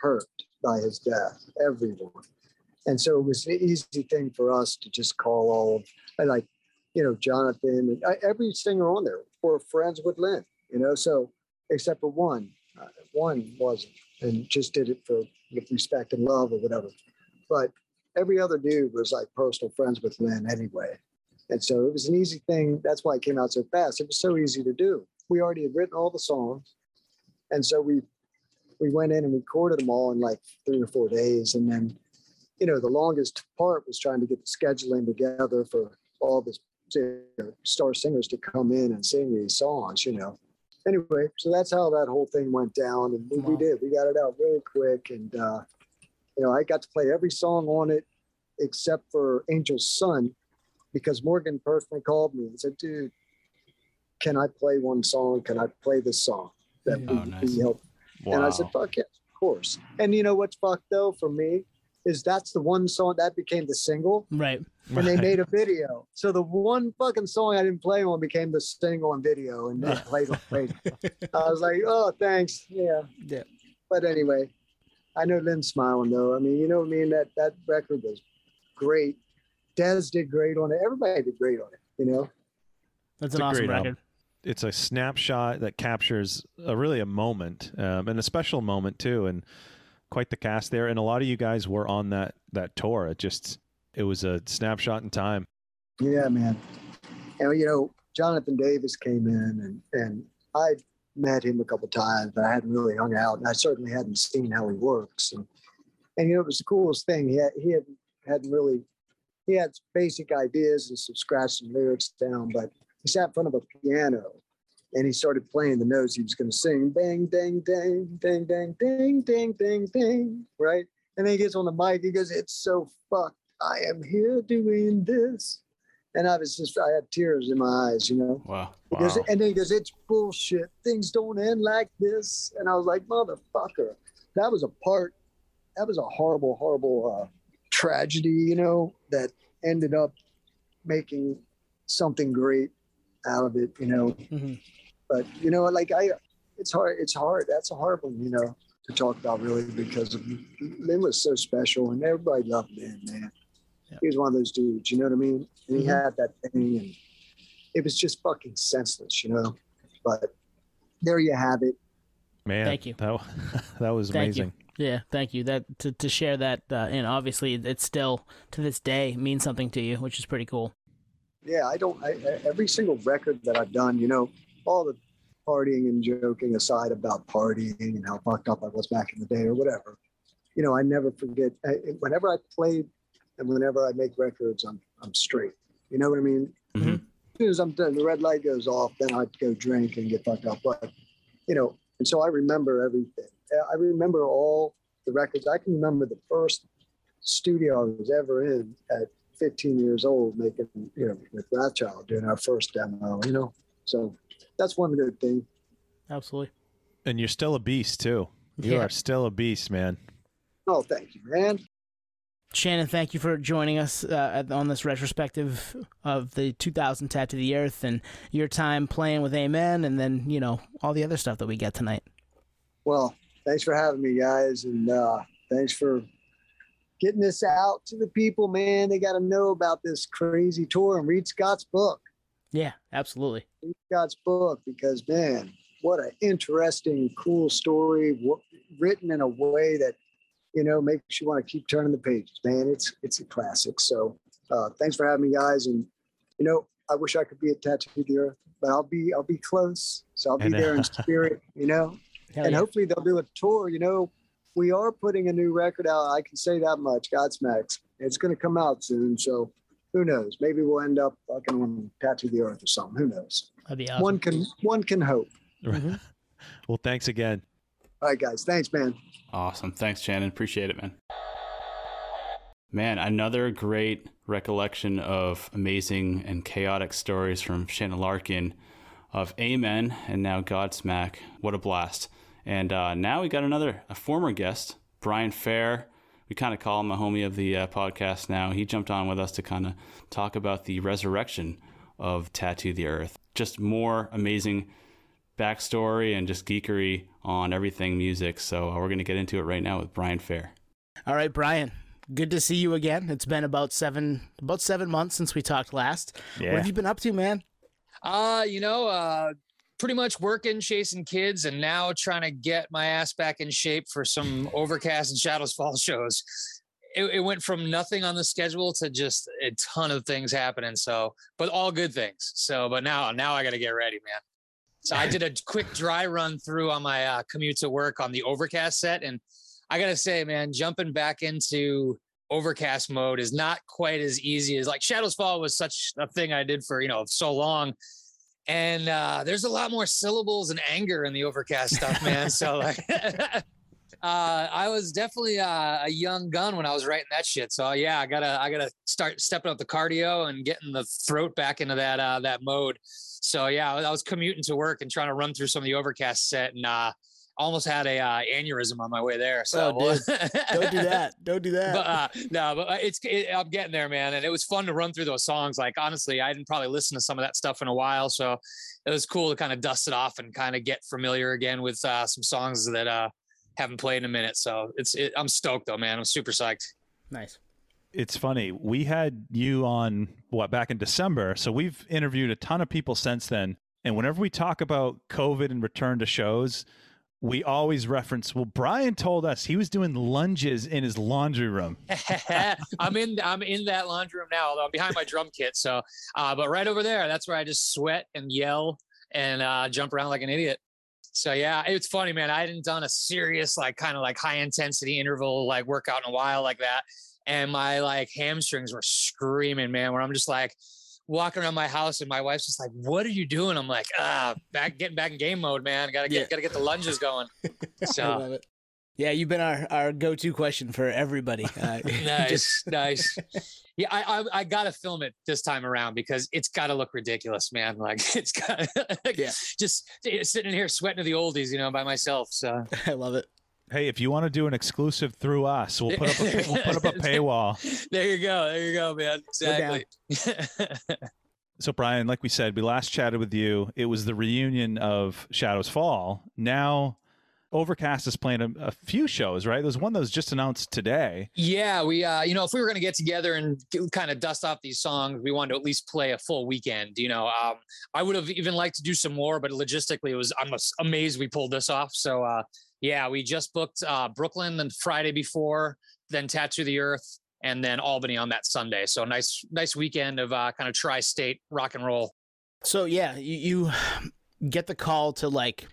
hurt by his death, everyone. And so it was an easy thing for us to just call all of, like, you know, Jonathan and I, every singer on there were friends with Lynn, you know, so except for one, uh, one wasn't and just did it for with respect and love or whatever. But every other dude was like personal friends with Lynn anyway. And so it was an easy thing. That's why it came out so fast. It was so easy to do. We already had written all the songs. And so we we went in and recorded them all in like three or four days. And then, you know, the longest part was trying to get the scheduling together for all the star singers to come in and sing these songs, you know. Anyway, so that's how that whole thing went down. And we, we did. We got it out really quick. And, uh, you know, I got to play every song on it except for Angel's Son because Morgan personally called me and said, dude, can I play one song? Can I play this song? That Yeah. would Oh, nice. be helpful. And I said, fuck yes, of course. And you know what's fucked though for me is that's the one song that became the single Right. and they made a video. So the one fucking song I didn't play on became the single and video and they played on radio. I was like, oh, thanks. Yeah. Yeah. But anyway, I know Lynn's smiling though. I mean, you know what I mean? That that record was great. Dez did great on it. Everybody did great on it, you know? That's It's an a awesome great album. record. it's a snapshot that captures a really a moment um, and a special moment too and quite the cast there and a lot of you guys were on that that tour it just it was a snapshot in time Yeah, man. And you know, Jonathan Davis came in and and I met him a couple times, but I hadn't really hung out, and I certainly hadn't seen how he works. And and you know, it was the coolest thing. He had, he had hadn't really he had basic ideas and some scratched some lyrics down, but he sat in front of a piano and he started playing the notes he was going to sing. Bang, dang, dang, dang, dang, ding, ding, ding, ding. Right. And then he gets on the mic. He goes, "It's so fucked. I am here doing this." And I was just, I had tears in my eyes, you know. Wow. He goes, and then he goes, "It's bullshit. Things don't end like this." And I was like, "Motherfucker, that was a part. That was a horrible, horrible uh, tragedy, you know, that ended up making something great out of it, you know." Mhm. But you know, like I, it's hard. It's hard. That's a hard one, you know, to talk about really because of, Lynn was so special and everybody loved Lynn, man. Yeah. He was one of those dudes, you know what I mean? And he Mhm. had that thing, and it was just fucking senseless, you know. But there you have it. man Thank you. that, that was Thank you. amazing Yeah, thank you. That to, to share that, uh, and obviously it's still to this day means something to you, which is pretty cool. Yeah, I don't. I, I- every single record that I've done, you know, all the partying and joking aside about partying and how fucked up I was back in the day or whatever, you know, I never forget. I, whenever I played and whenever I make records, I'm I'm straight. You know what I mean? Mhm. As soon as I'm done, the red light goes off, then I'd go drink and get fucked up. But you know, and so I remember everything. I remember all the records. I can remember the first studio I was ever in at 15 years old, making you know with Wrathchild doing our first demo. You know, so that's one good thing. Absolutely. and you're still a beast too you Yeah. are still a beast man Oh, thank you, man. Shannon, thank you for joining us uh, on this retrospective of the 2000 Tattoo the Earth and your time playing with Amen, and then you know all the other stuff that we get tonight. Well, thanks for having me, guys, and uh, thanks for getting this out to the people, man. They got to know about this crazy tour and read Scott's book. Yeah, absolutely. Read Scott's book because, man, what an interesting, cool story w- written in a way that you know makes you want to keep turning the pages, man. It's it's a classic. So, uh, thanks for having me, guys, and you know. I wish I could be at Tattoo the Earth, but I'll be I'll be close. So I'll be And, uh, there in spirit, you know and yeah. hopefully they'll do a tour. You know, we are putting a new record out. I can say that much. Godsmacks. It's going to come out soon. So who knows? Maybe we'll end up fucking on Tattoo the Earth or something. Who knows? That'd be awesome. One can one can hope. Mhm. well thanks again All right, guys. Thanks, man. Awesome. Thanks, Shannon. Appreciate it, man. Man, another great recollection of amazing and chaotic stories from Shannon Larkin of Amen and now Godsmack. What a blast. And uh, now we got another, a former guest, Brian Fair. We kind of call him a homie of the uh, podcast now. He jumped on with us to kind of talk about the resurrection of Tattoo the Earth. Just more amazing backstory and just geekery on everything music. So uh, we're going to get into it right now with Brian Fair. All right, Brian. Good to see you again. It's been about seven about seven months since we talked last. Yeah. What have you been up to, man? Uh, you know, uh, pretty much working, chasing kids, and now trying to get my ass back in shape for some Overcast and Shadows Fall shows. It, it went from nothing on the schedule to just a ton of things happening. So, but all good things. So, but now, now I got to get ready, man. So I did a quick dry run through on my uh, commute to work on the Overcast set, and I gotta say, man, jumping back into Overcast mode is not quite as easy as like Shadows Fall was such a thing I did for you know so long, and uh, there's a lot more syllables and anger in the Overcast stuff, man. so like. Uh, I was definitely uh, a young gun when I was writing that shit. So yeah, I gotta I gotta start stepping up the cardio and getting the throat back into that uh, that mode. So yeah, I was commuting to work and trying to run through some of the overcast set and uh, almost had a uh, aneurysm on my way there. So Oh. Don't do that. Don't do that. but uh, no, but uh, it's it, I'm getting there, man, and it was fun to run through those songs. Like honestly, I didn't probably listen to some of that stuff in a while, so it was cool to kind of dust it off and kind of get familiar again with uh, some songs that uh, haven't played in a minute. So it's it, I'm stoked though, man. I'm super psyched. nice. It's funny. We had you on what back in December, so we've interviewed a ton of people since then. And whenever we talk about COVID and return to shows, we always reference. Well, Brian told us he was doing lunges in his laundry room. I'm in I'm in that laundry room now, although I'm behind my drum kit. So, uh, but right over there, that's where I just sweat and yell and uh, jump around like an idiot. So yeah, it's funny, man. I hadn't done a serious like kind of like high intensity interval like workout in a while like that, and my like hamstrings were screaming, man. Where I'm just like walking around my house, and my wife's just like, "What are you doing?" I'm like, "Ah, back getting back in game mode, man. Gotta get Yeah. gotta get the lunges going." So. Yeah, you've been our, our go to question for everybody. Uh, nice, just- nice. Yeah, I, I I gotta film it this time around because it's gotta look ridiculous, man. Like it's got like, Yeah. just sitting here sweating to the oldies, you know, by myself. So I love it. Hey, if you want to do an exclusive through us, we'll put up a, we'll put up a paywall. there you go, there you go, man. Exactly. So, Brian, like we said, we last chatted with you. It was the reunion of Shadows Fall. Now, Overcast is playing a, a few shows, right? There's one that was just announced today. yeah, we uh, you know, if we were gonna get together and kind of dust off these songs, we wanted to at least play a full weekend. You know, um, I would have even liked to do some more, but logistically, it was I'm amazed we pulled this off. So uh, yeah, we just booked uh, Brooklyn the Friday before, then Tattoo the Earth, and then Albany on that Sunday. So nice, nice weekend of uh, kind of tri-state rock and roll. So yeah, you, you get the call to like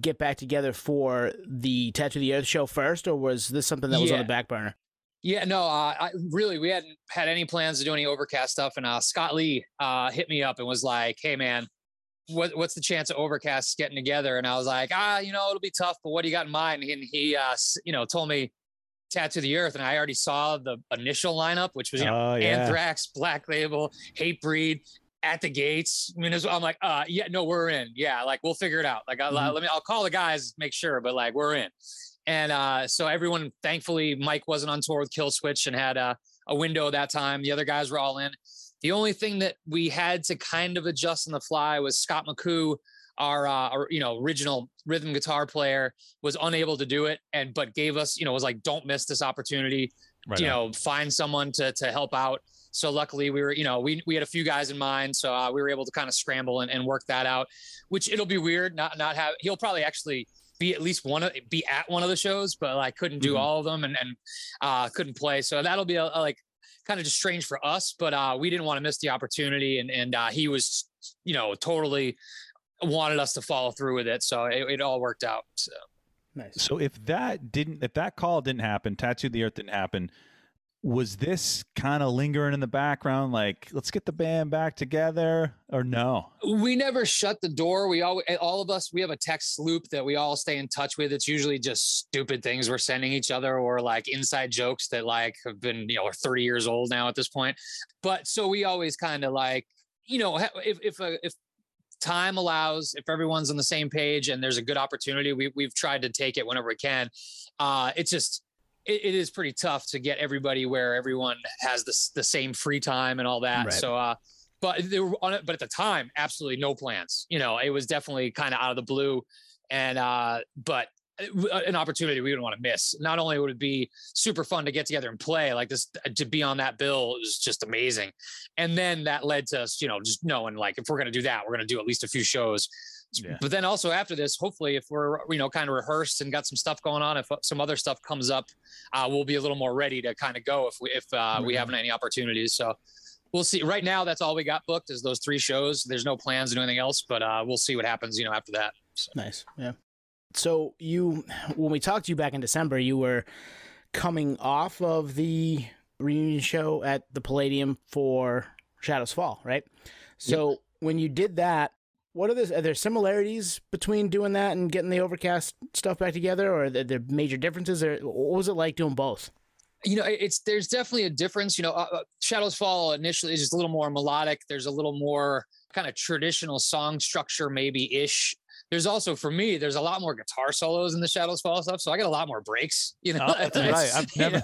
get back together for the Tattoo the Earth show first, or was this something that was on the back burner? Yeah, no, uh, I really we hadn't had any plans to do any overcast stuff, and uh, Scott Lee uh, hit me up and was like, "Hey, man, what, what's the chance of overcast getting together?" And I was like, "Ah, you know, it'll be tough, but what do you got in mind?" And he, uh, you know, told me Tattoo the Earth, and I already saw the initial lineup, which was you know oh, yeah. Anthrax, Black Label, Hatebreed, At the Gates. I mean, it's- I'm like, uh, yeah, no, we're in. Yeah, like we'll figure it out. Like, I'll, Mhm. let me, I'll call the guys, make sure, but like we're in. And uh, so everyone, thankfully, Mike wasn't on tour with Killswitch and had a, a window that time. The other guys were all in. The only thing that we had to kind of adjust on the fly was Scott McCoo, our, uh, our you know original rhythm guitar player, was unable to do it, and but gave us you know was like, don't miss this opportunity Right you on. know find someone to to help out so luckily we were you know we we had a few guys in mind so uh, we were able to kind of scramble and, and work that out which it'll be weird not not have he'll probably actually be at least one of be at one of the shows but like couldn't do Mhm. all of them and and uh couldn't play so that'll be a, a, like kind of just strange for us but uh we didn't want to miss the opportunity and and uh he was you know totally wanted us to follow through with it so it, it all worked out so Nice. So if that didn't, if that call didn't happen, Tattoo the Earth didn't happen, was this kind of lingering in the background? Like, let's get the band back together, or no? we never shut the door. We all, all of us, we have a text loop that we all stay in touch with. It's usually just stupid things we're sending each other or like inside jokes that like have been, you know, are 30 years old now at this point. But so we always kind of like, you know, if, if, uh, if time allows, if everyone's on the same page and there's a good opportunity, we, we've tried to take it whenever we can. Uh, it's just, it, it is pretty tough to get everybody where everyone has the the same free time and all that. Right. So, uh, but they were on it. But at the time, absolutely no plans. You know, it was definitely kind of out of the blue, and uh, but uh, an opportunity we wouldn't want to miss. Not only would it be super fun to get together and play, like this to be on that bill was just amazing, and then that led to us, you know, just knowing like if we're gonna do that, we're gonna do at least a few shows. Yeah. But then also after this, hopefully, if we're you know kind of rehearsed and got some stuff going on, if some other stuff comes up, uh, we'll be a little more ready to kind of go if we if uh, we haven't any opportunities. So we'll see. Right now, that's all we got booked is those three shows. There's no plans to do anything else, but uh, we'll see what happens. You know, after that. So. Nice. Yeah. So you, when we talked to you back in December, you were coming off of the reunion show at the Palladium for Shadows Fall, right? So when you did that, what are the are there similarities between doing that and getting the Overcast stuff back together, or there major differences? Or what was it like doing both? you know it's there's definitely a difference you know uh, uh, shadows fall initially is just a little more melodic there's a little more kind of traditional song structure maybe ish there's also for me there's a lot more guitar solos in the shadows fall stuff so i get a lot more breaks you know? Oh, right. Never-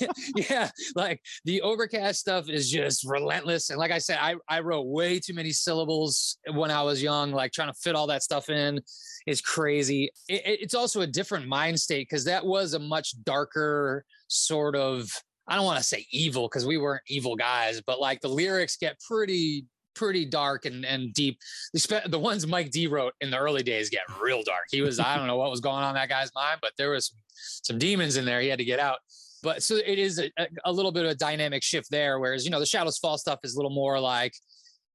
yeah, yeah like the overcast stuff is just relentless and like i said i i wrote way too many syllables when i was young like trying to fit all that stuff in. Is crazy. It- it's also a different mind state because that was a much darker sort of I don't want to say evil because we weren't evil guys, but like the lyrics get pretty pretty dark and and deep. The, ones Mike D wrote in the early days get real dark. He was I don't know what was going on that guy's mind, but there was some, some demons in there. He had to get out. But so it is a, a- a little bit of a dynamic shift there. Whereas you know the Shadows Fall stuff is a little more like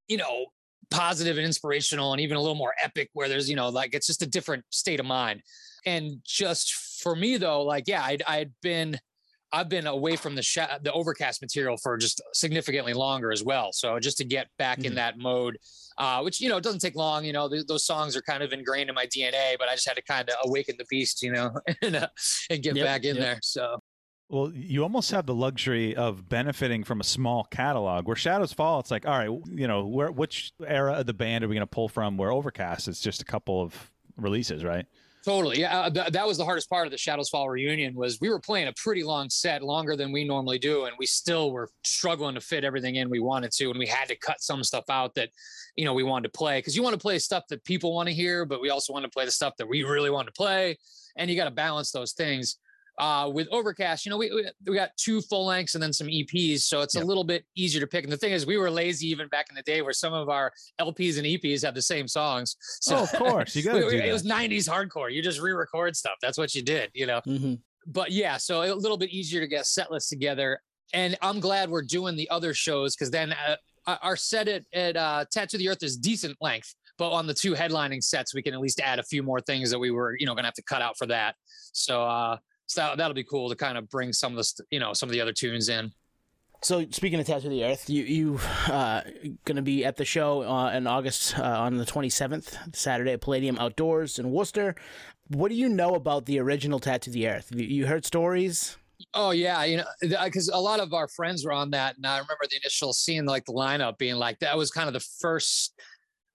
you know positive and inspirational and even a little more epic where there's you know like it's just a different state of mind and just for me though like yeah i'd, I'd been i've been away from the sha- the overcast material for just significantly longer as well so just to get back in Mhm. that mode uh, which you know it doesn't take long you know th- those songs are kind of ingrained in my dna but i just had to kind of awaken the beast you know and, uh, and get Yep, back in yep. there so Well, you almost have the luxury of benefiting from a small catalog. Where Shadows Fall, it's like, all right, you know, where which era of the band are we going to pull from? Where Overcast, it's just a couple of releases, right? Totally. Yeah. Uh, th- that was the hardest part of the Shadows Fall reunion was we were playing a pretty long set, longer than we normally do. And we still were struggling to fit everything in we wanted to. And we had to cut some stuff out that, you know, we wanted to play because you want to play stuff that people want to hear, but we also want to play the stuff that we really want to play. And you got to balance those things. Uh, with Overcast, you know, we, we, got two full lengths and then some EPs. So it's Yep. a little bit easier to pick. And the thing is, we were lazy even back in the day where some of our LPs and EPs have the same songs. So oh, of course, you got to it was 90s hardcore. You just re-record stuff. That's what you did, you know. Mm-hmm. But yeah, so a little bit easier to get set lists together. And I'm glad we're doing the other shows because then uh, our- our set at, at uh, Tattoo the Earth is decent length. But on the two headlining sets, we can at least add a few more things that we were, you know, going to have to cut out for that. So, uh, so that, that'll be cool to kind of bring some of the, you know, some of the other tunes in. So speaking of Tattoo the Earth, you you uh, going to be at the show uh, in August uh, on the 27th, Saturday at Palladium Outdoors in Worcester. What do you know about the original Tattoo the Earth? You, you heard stories? Oh yeah, you know, because a lot of our friends were on that, and I remember the initial seeing like the lineup being like that was kind of the first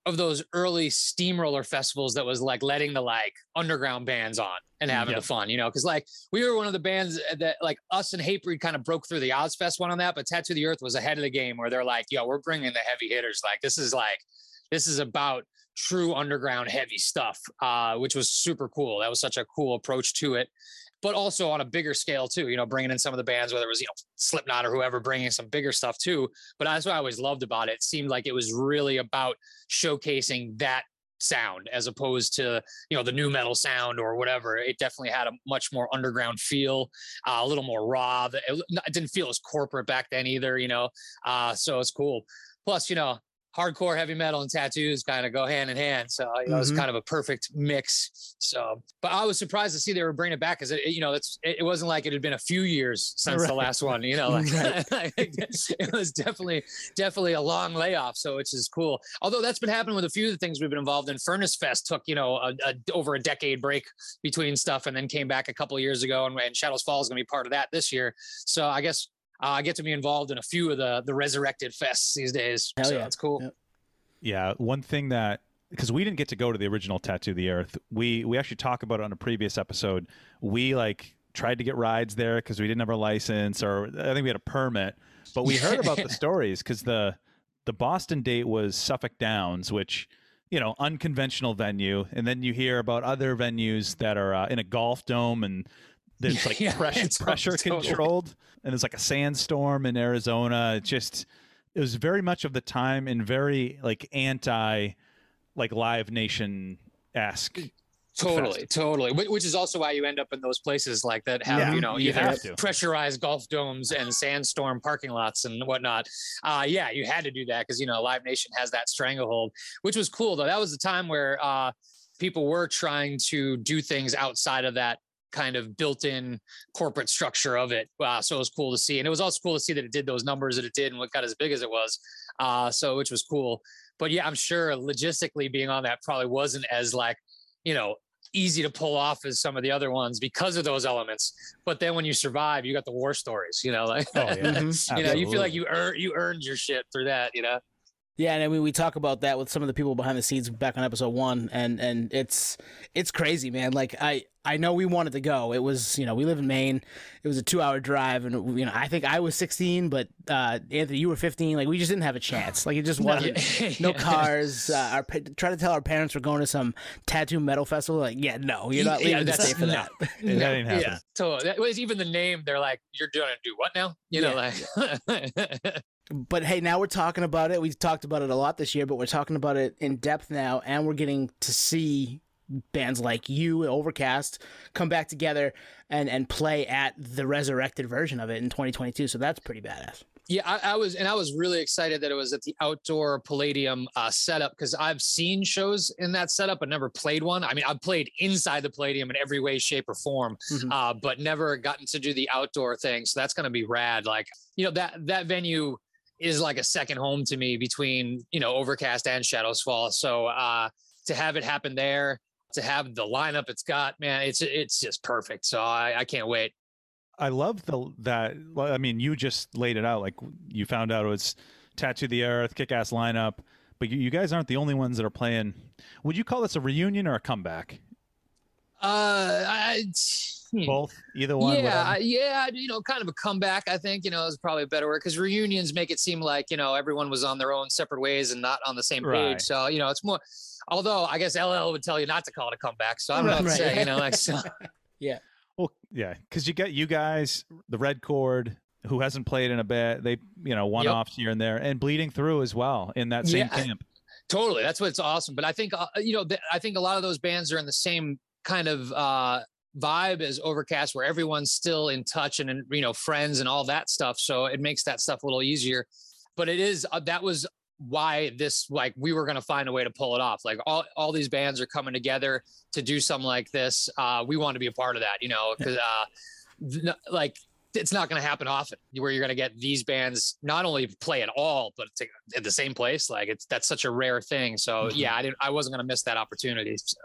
of those early steamroller festivals that was like letting the like underground bands on and having Yeah. the fun, you know, because like we were one of the bands that like us and Hatebreed kind of broke through the Ozzfest one on that, but Tattoo the Earth was ahead of the game where they're like, yo, we're bringing the heavy hitters. Like this is like this is about true underground heavy stuff, uh, which was super cool. That was such a cool approach to it but also on a bigger scale too. You know, bringing in some of the bands, whether it was you know Slipknot or whoever, bringing some bigger stuff too. But that's what I always loved about it. It seemed like it was really about showcasing that sound as opposed to you know the new metal sound or whatever. It definitely had a much more underground feel, uh, a little more raw. It, it didn't feel as corporate back then either. You know, uh, so it's cool. Plus, you know, hardcore heavy metal and tattoos kind of go hand in hand. So you know, it's Mhm. kind of a perfect mix. So, but I was surprised to see they were bringing it back because it, you know, it's it, it wasn't like it had been a few years since the last one. You know, like it was definitely definitely a long layoff. So which is cool. Although that's been happening with a few of the things we've been involved in. Furnace Fest took you know a, a, over a decade break between stuff and then came back a couple of years ago. And, and Shadows Fall is going to be part of that this year. So I guess. Uh, I get to be involved in a few of the the resurrected fests these days. Hell so yeah. that's cool. Yep. Yeah, one thing that because we didn't get to go to the original Tattoo the Earth, we we actually talk about it on a previous episode. We like tried to get rides there because we didn't have our license, or I think we had a permit. But we heard about the stories because the the Boston date was Suffolk Downs, which you know unconventional venue, and then you hear about other venues that are uh, in a golf dome and there's like Yeah, pressure pressure totally- controlled, and there's like a sandstorm in Arizona. It just it was very much of the time and very like anti like Live Nation esque. Totally, totally. Which is also why you end up in those places like that have Yeah, you know you either have to. pressurized golf domes and sandstorm parking lots and whatnot. Uh, yeah, you had to do that because you know Live Nation has that stranglehold, which was cool though. That was the time where uh, people were trying to do things outside of that kind of built-in corporate structure of it. Uh, so it was cool to see, and it was also cool to see that it did those numbers that it did and what got as big as it was. Uh, so which was cool. But yeah, I'm sure logistically being on that probably wasn't as like you know easy to pull off as some of the other ones because of those elements. But then when you survive, you got the war stories, you know, like Oh, yeah. You know, you feel like you earned you earned your shit through that, you know. Yeah, and I mean we talk about that with some of the people behind the scenes back on episode one, and and it's it's crazy, man. Like I I know we wanted to go. It was you know we live in Maine. It was a two hour drive, and you know I think I was 16, but uh, Anthony you were 15. Like we just didn't have a chance. Like it just wasn't. No cars. Uh, our try to tell our parents we're going to some tattoo metal festival. Like, yeah, no, you're not Yeah, leaving to that's- stay for no. that. It No, didn't happen. Yeah, totally. That was even the name. They're like, "You're gonna do what now?" You know, like. But hey, now we're talking about it. We've talked about it a lot this year, but we're talking about it in depth now, and we're getting to see bands like you, Overcast, come back together and and play at the resurrected version of it in 2022. So that's pretty badass. Yeah, I, I was, and I was really excited that it was at the outdoor Palladium uh, setup because I've seen shows in that setup, but never played one. I mean, I've played inside the Palladium in every way, shape, or form, Mhm. uh, but never gotten to do the outdoor thing. So that's going to be rad. Like, you know, that that venue is like a second home to me between you know Overcast and Shadows Fall. So uh, to have it happen there, to have the lineup it's got, man, it's it's just perfect. So I, I can't wait. I love the that. Well, I mean, you just laid it out. Like you found out it was Tattoo the Earth, kick ass lineup. But you, you guys aren't the only ones that are playing. Would you call this a reunion or a comeback? Uh, I, hmm. Both, either one. yeah, whatever. Yeah, you know, kind of a comeback. I think you know is probably a better word because reunions make it seem like you know everyone was on their own separate ways and not on the same page. Right. So you know, it's more. Although I guess LL would tell you not to call it a comeback, so I'm not know what to Right. say. You know, like so. Well, yeah, because you got you guys, the Red Chord, who hasn't played in a bit. They, you know, one Yep. offs here and there, and bleeding through as well in that same Yeah. camp. Totally, that's what's awesome. But I think uh, you know, th- I think a lot of those bands are in the same kind of uh, vibe is Overcast, where everyone's still in touch and and, you know friends and all that stuff. So it makes that stuff a little easier. But it is uh, that was why this like we were going to find a way to pull it off. Like all all these bands are coming together to do something like this. Uh, we want to be a part of that, you know, because uh, th- like it's not going to happen often where you're going to get these bands not only play at all but at the same place like it's that's such a rare thing so yeah i didn't i wasn't going to miss that opportunity So,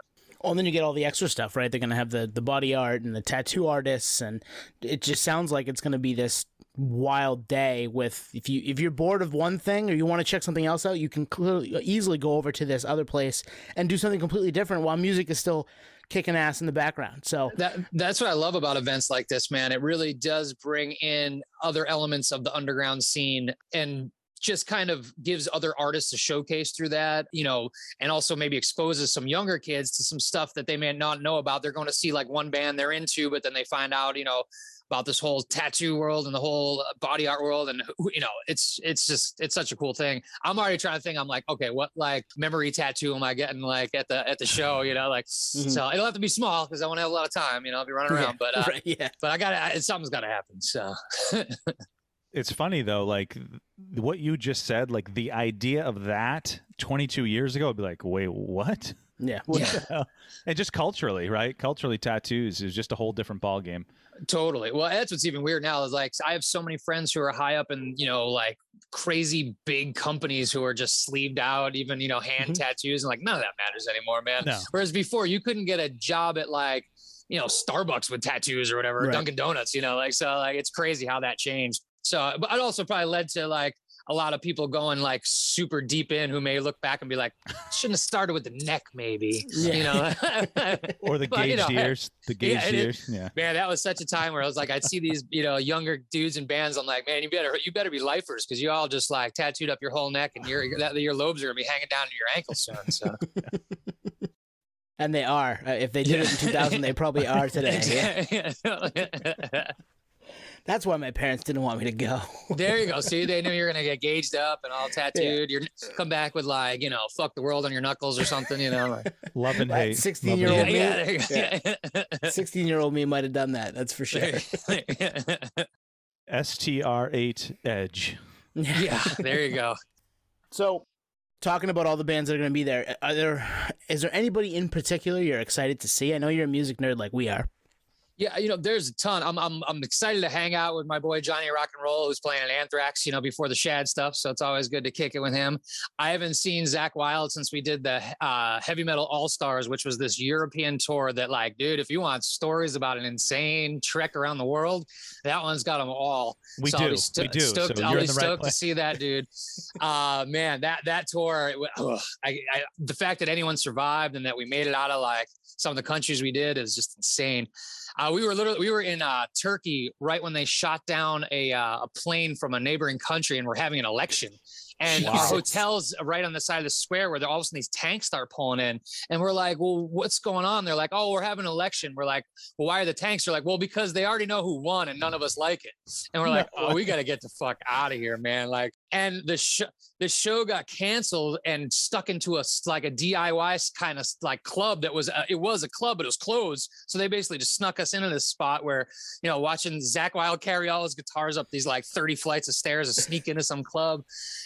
Oh, and then you get all the extra stuff, right? They're gonna have the the body art and the tattoo artists, and it just sounds like it's gonna be this wild day. With if you if you're bored of one thing or you want to check something else out, you can clearly easily go over to this other place and do something completely different while music is still kicking ass in the background. So that that's what i love about events like this man it really does bring in other elements of the underground scene and just kind of gives other artists a showcase through that you know and also maybe exposes some younger kids to some stuff that they may not know about. They're going to see like one band they're into but then they find out you know about this whole tattoo world and the whole uh, body art world and you know it's it's just it's such a cool thing. I'm already trying to think i'm like okay what like memory tattoo am i getting like at the at the show? You know like so it'll have to be small because i won't have a lot of time you know i'll be running around but uh, right, yeah, but i gotta something's gotta happen so It's funny though, like what you just said, like the idea of that 22 years ago, I'd be like, wait, what? yeah, What Yeah. And just culturally, right? Culturally, tattoos is just a whole different ball game. Totally. Well, that's what's even weird now is like I have so many friends who are high up in, you know, like crazy big companies who are just sleeved out, even, you know, hand Mhm. tattoos and like none of that matters anymore, man. No. Whereas before you couldn't get a job at like, you know, Starbucks with tattoos or whatever, Right. Dunkin' Donuts, you know, like so like it's crazy how that changed. So but it also probably led to like a lot of people going like super deep in who may look back and be like, shouldn't have started with the neck, maybe. You know, or the But, you gauged know, ears. The gauged yeah, and it- ears. Yeah. man, that was such a time where I was like, I'd see these, you know, younger dudes and bands. I'm like, man, you better, you better be lifers because you all just like tattooed up your whole neck and your that your lobes are gonna be hanging down to your ankles soon. So And they are. Uh, if they did it in 2000, they probably are today. Yeah. That's why my parents didn't want me to go. there you go. See, they knew you're gonna get gauged up and all tattooed. You're come back with like, you know, fuck the world on your knuckles or something, you know. Like, Love and hate. 16 year old hate. yeah, me? there you go. 16 year old me might have done that. That's for sure. STR8 Edge. yeah, there you go. So, talking about all the bands that are going to be there, are there is there anybody in particular you're excited to see? I know you're a music nerd like we are. Yeah, you know, there's a ton. I'm I'm I'm excited to hang out with my boy Johnny Rock and Roll, who's playing in Anthrax, you know, before the Shad stuff. So it's always good to kick it with him. I haven't seen Zakk Wylde since we did the uh, Heavy Metal All Stars, which was this European tour. That, like, dude, if you want stories about an insane trek around the world, that one's got them all. We So do. sto- we do. Stoked, so I'll be the right stoked to see that, dude. Uh, man, that that tour, ugh, I, I, the fact that anyone survived and that we made it out of like some of the countries we did is just insane. Uh, we were literally we were in uh, Turkey right when they shot down a uh, a plane from a neighboring country, and we're having an election. And Jesus. hotel's right on the side of the square where all of a sudden these tanks start pulling in, and we're like, "Well, what's going on?" They're like, "Oh, we're having an election." We're like, "Well, why are the tanks?" They're like, "Well, because they already know who won, and none of us like it." And we're like, No "Oh, we got to get the fuck out of here, man!" Like, and the show the show got canceled and stuck into a like a DIY kind of like club that was uh, it was a club but it was closed. So they basically just snuck us into this spot where you know watching Zakk Wylde carry all his guitars up these like thirty flights of stairs and sneak into some club,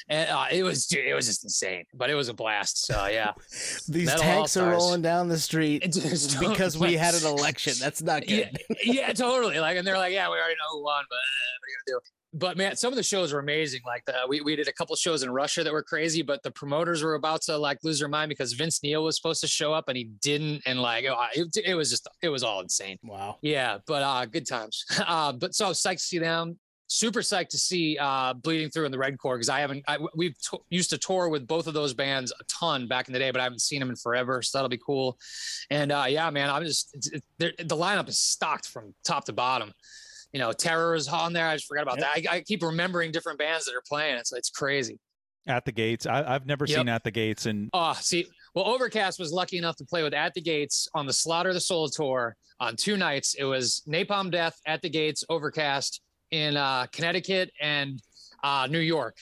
and uh, it was dude, it was just insane. But it was a blast. So yeah, These Metal tanks are All-Stars. rolling down the street just- because we had an election. That's not yeah, good. yeah, totally. Like, and they're like, yeah, we already know who won, but uh, what are you gonna do? But man, some of the shows were amazing. Like the, we we did a couple shows in Russia that were crazy, but the promoters were about to like lose their mind because Vince Neil was supposed to show up and he didn't, and like oh, it, it was just it was all insane. Wow. Yeah, but uh, good times. Uh, but so I was psyched to see them. Super psyched to see uh, Bleeding Through in the Red Chord because I haven't. I, we've t- used to tour with both of those bands a ton back in the day, but I haven't seen them in forever. So that'll be cool. And uh, yeah, man, I'm just it's, it, the lineup is stocked from top to bottom. You know, Terror is on there. I just forgot about that. I, I keep remembering different bands that are playing. It's it's crazy. At the Gates. I, I've never Yep. seen At the Gates, and Oh, see, well, Overcast was lucky enough to play with At the Gates on the Slaughter the Soul tour on two nights. It was Napalm Death, At the Gates, Overcast in uh, Connecticut and uh, New York.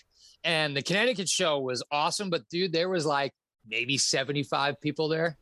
And the Connecticut show was awesome, but dude, there was like maybe 75 people there.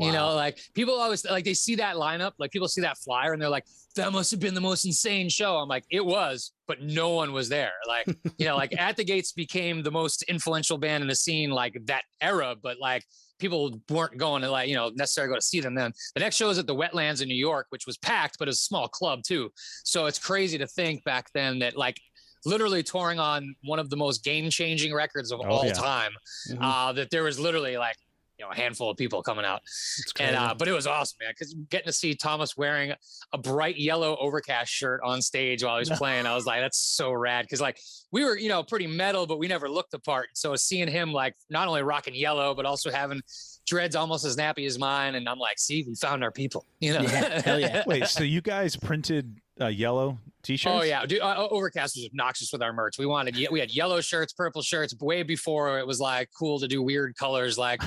You know, like people always like they see that lineup, like people see that flyer and they're like, that must have been the most insane show. I'm like, it was, but no one was there. Like, you know, like At the Gates became the most influential band in the scene, like that era, but like people weren't going to like, you know, necessarily go to see them then. The next show was at the Wetlands in New York, which was packed, but it was a small club too. So it's crazy to think back then that like literally touring on one of the most game changing records of Oh, all yeah. time, Mhm. uh, that there was literally like, you know, a handful of people coming out. It's And uh, but it was awesome, man, because getting to see Tomas wearing a bright yellow overcast shirt on stage while he was playing, I was like, that's so rad. Because like we were, you know, pretty metal, but we never looked the part. So seeing him like not only rocking yellow, but also having dreads almost as nappy as mine, and I'm like, see, we found our people. You know? Yeah, hell yeah. wait, so you guys printed uh, yellow T-shirts? Oh yeah, dude, uh, Overcast was obnoxious with our merch. We wanted we had yellow shirts, purple shirts, way before it was like cool to do weird colors. Like,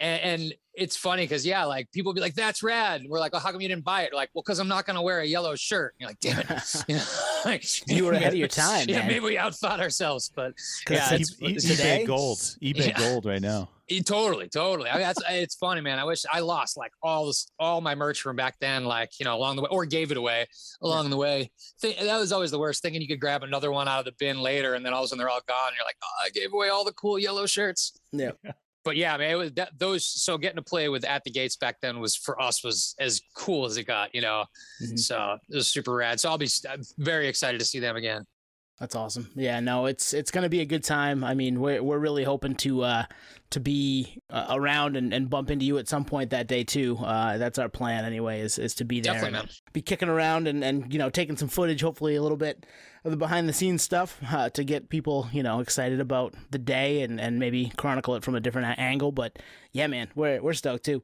and, and it's funny because yeah, like people be like, "That's rad." And we're like, "Well, how come you didn't buy it?" Like, well, because I'm not gonna wear a yellow shirt. And you're like, "Damn it!" You, know, like, You were ahead of your time, Yeah, man. maybe we outthought ourselves, but yeah, since- it's, E- it's- today? eBay gold. eBay Yeah. gold right now. it- totally, totally. I mean, that's it's funny, man. I wish I lost like all this, all my merch from back then, like you know, along the way, or gave it away along the way. Think, that was always the worst. Thinking you could grab another one out of the bin later, and then all of a sudden they're all gone. And you're like, oh, I gave away all the cool yellow shirts. Yeah. But yeah, man, it was that, those. So getting to play with at the gates back then was for us was as cool as it got, you know. Mhm. So it was super rad. So I'll be I'm very excited to see them again. That's awesome. Yeah, no, it's it's gonna be a good time. I mean, we're we're really hoping to uh to be uh, around and, and bump into you at some point that day too. Uh, that's our plan anyway. Is is to be there Definitely, and man. be kicking around and, and you know taking some footage, hopefully a little bit of the behind the scenes stuff uh, to get people you know excited about the day and, and maybe chronicle it from a different angle. But yeah, man, we're we're stoked too.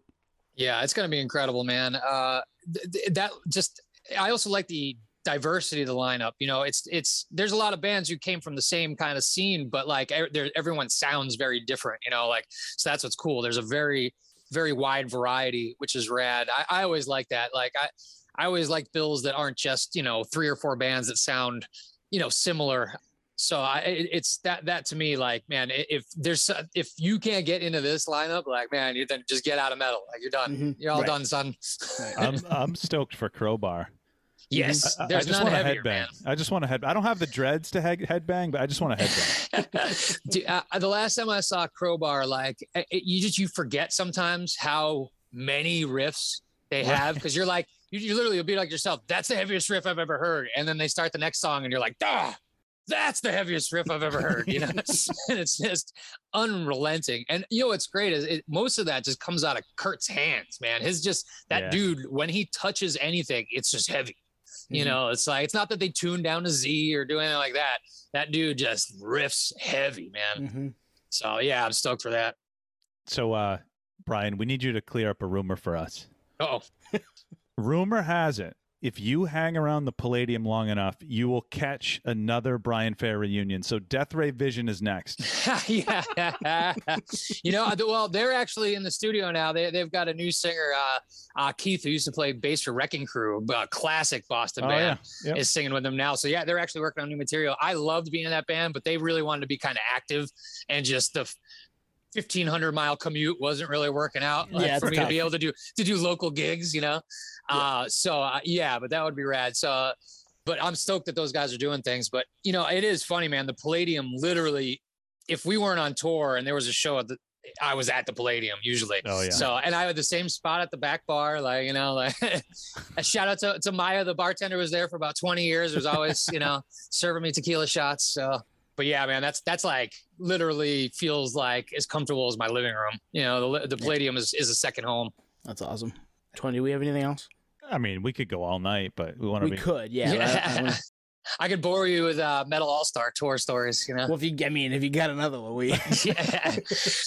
Yeah, it's going to be incredible, man. Uh, th- th- that just I also like the diversity of the lineup. You know, it's it's there's a lot of bands who came from the same kind of scene, but like everyone sounds very different. You know, like so that's what's cool. There's a very very wide variety, which is rad. I, I always like that. Like I I always like bills that aren't just you know three or four bands that sound you know similar. So I, it's that that to me like man if there's if you can't get into this lineup like man you then just get out of metal like you're done mm-hmm. you're all right. done son. I'm I'm stoked for Crowbar. Yes, I, there's I just want a headbang. Man. I just want to head. I don't have the dreads to head, headbang, but I just want to headbang. Dude, uh, the last time I saw Crowbar, like it, you just you forget sometimes how many riffs they have because you're like you, you literally will be like yourself. That's the heaviest riff I've ever heard, and then they start the next song, and you're like, ah. That's the heaviest riff I've ever heard, you know. and it's just unrelenting. And you know what's great is it, most of that just comes out of Kirk's hands, man. His just that yeah. dude when he touches anything, it's just heavy you mm-hmm. know, it's like it's not that they tune down to Z or do anything like that. That dude just riffs heavy, man. Mm-hmm. So yeah, I'm stoked for that. So uh Brian, we need you to clear up a rumor for us. Oh. rumor has it if you hang around the Palladium long enough, you will catch another Brian Fair reunion. So Death Ray Vision is next. yeah. you know, well, they're actually in the studio now. They, they've got a new singer, uh, uh, Keith, who used to play bass for Wrecking Crew, a classic Boston oh, band, yeah. yep. is singing with them now. So yeah, they're actually working on new material. I loved being in that band, but they really wanted to be kind of active and just the 1500 mile commute wasn't really working out like, yeah, for me tough. to be able to do to do local gigs you know yeah. uh so uh, yeah but that would be rad so uh, but i'm stoked that those guys are doing things but you know it is funny man the palladium literally if we weren't on tour and there was a show at the I was at the Palladium usually. Oh yeah. So and I had the same spot at the back bar, like you know, like a shout out to, to Maya, the bartender was there for about 20 years. Was always you know serving me tequila shots. So but yeah, man, that's that's like literally feels like as comfortable as my living room. You know, the the Palladium is is a second home. That's awesome. Twenty. Do we have anything else? I mean, we could go all night, but we want to. We be... could, yeah. yeah. I could bore you with uh, Metal All Star tour stories. You know. Well, if you, get I mean, if you got another one, we. yeah.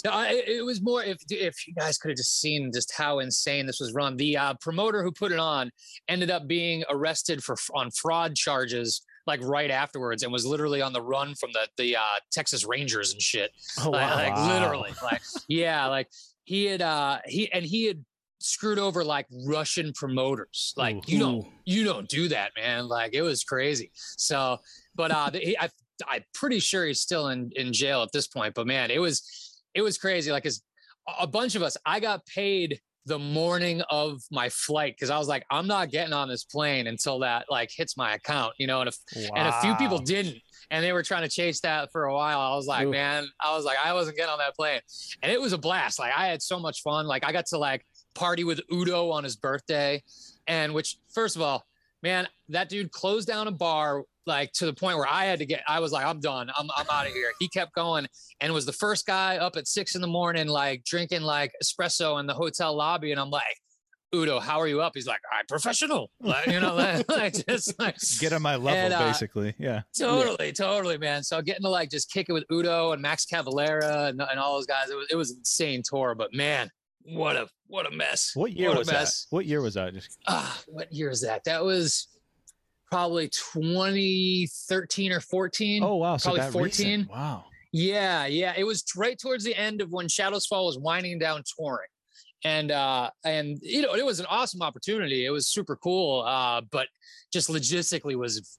No, it, it, was more if if you guys could have just seen just how insane this was run. The uh, promoter who put it on ended up being arrested for on fraud charges like right afterwards and was literally on the run from the the uh, Texas Rangers and shit. Oh, wow. like, like literally, like yeah, like he had uh he and he had screwed over like Russian promoters. Like Ooh. you don't you don't do that, man. Like it was crazy. So, but uh, he, I I'm pretty sure he's still in in jail at this point. But man, it was it was crazy. Like, cause a bunch of us, I got paid the morning of my flight because I was like, I'm not getting on this plane until that like hits my account, you know. And if wow. and a few people didn't, and they were trying to chase that for a while. I was like, Ooh. man, I was like, I wasn't getting on that plane, and it was a blast. Like I had so much fun. Like I got to like party with Udo on his birthday, and which first of all, man, that dude closed down a bar like to the point where I had to get, I was like, I'm done. I'm, I'm out of here. He kept going and was the first guy up at six in the morning, like drinking like espresso in the hotel lobby. And I'm like, Udo, how are you up? He's like, I'm professional. Like, you know, like, just like get on my level, and, uh, basically. Yeah. Totally, yeah. totally, man. So getting to like just kick it with Udo and Max Cavalera and, and all those guys, it was it was insane tour. But man, what a what a mess. What year what was that? What year was that? Just ah, what year is that? That was probably 2013 or 14. Oh wow, probably so 14. Recent. Wow. Yeah, yeah. It was right towards the end of when Shadows Fall was winding down touring. And uh and you know, it was an awesome opportunity. It was super cool. Uh, but just logistically was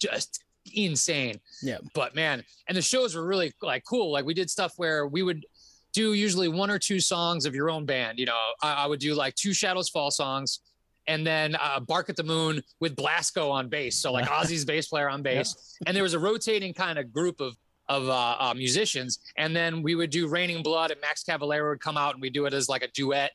just insane. Yeah. But man, and the shows were really like cool. Like we did stuff where we would do usually one or two songs of your own band. You know, I, I would do like two Shadows Fall songs and then uh, Bark at the Moon with Blasko on bass. So like Ozzy's bass player on bass, yeah. and there was a rotating kind of group of of uh, uh, musicians, and then we would do Raining Blood, and Max Cavalera would come out, and we'd do it as like a duet,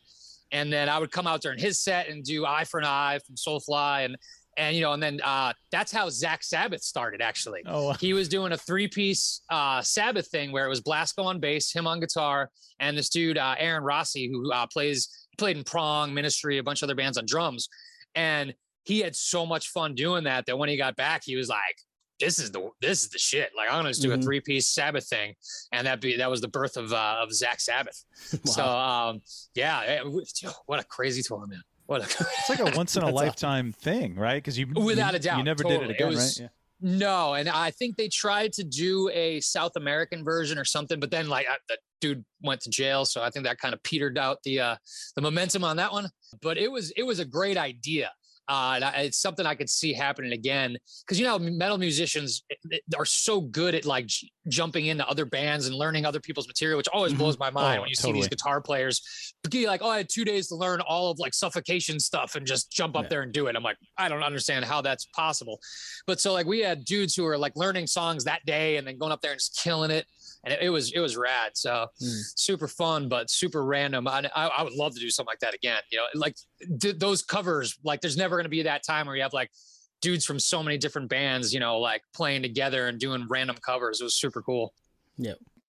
and then I would come out during his set and do Eye for an Eye from Soulfly, and and you know, and then uh, that's how Zakk Sabbath started. Actually, oh, he was doing a three-piece uh, Sabbath thing where it was Blasko on bass, him on guitar, and this dude uh, Aaron Rossi who uh, plays played in Prong, Ministry, a bunch of other bands on drums. And he had so much fun doing that that when he got back, he was like, "This is the this is the shit." Like I'm gonna just do Mhm. a three piece Sabbath thing, and that be that was the birth of uh, of Zakk Sabbath. So um, yeah, it what a crazy tour, man. What a It's like a once in a lifetime thing, right? Because you Without you, a doubt, you never totally. did It it again, was- right? No, and I think they tried to do a South American version or something, but then like I, the dude went to jail, so I think that kind of petered out the uh, the momentum on that one. But it was it was a great idea. Uh, and I, it's something I could see happening again because you know metal musicians eh, eh, are so good at like j- jumping into other bands and learning other people's material, which always Mhm. blows my mind Oh, when you see these guitar players. Be like, oh, I had two days to learn all of like suffocation stuff and just jump up Yeah. there and do it. I'm like, I don't understand how that's possible. But so like we had dudes who were like learning songs that day and then going up there and just killing it. And it, it was it was rad. So Mm. super fun, but super random. I, I I would love to do something like that again. You know, like d- those covers. Like there's never going to be that time where you have like dudes from so many different bands. You know, like playing together and doing random covers. It was super cool.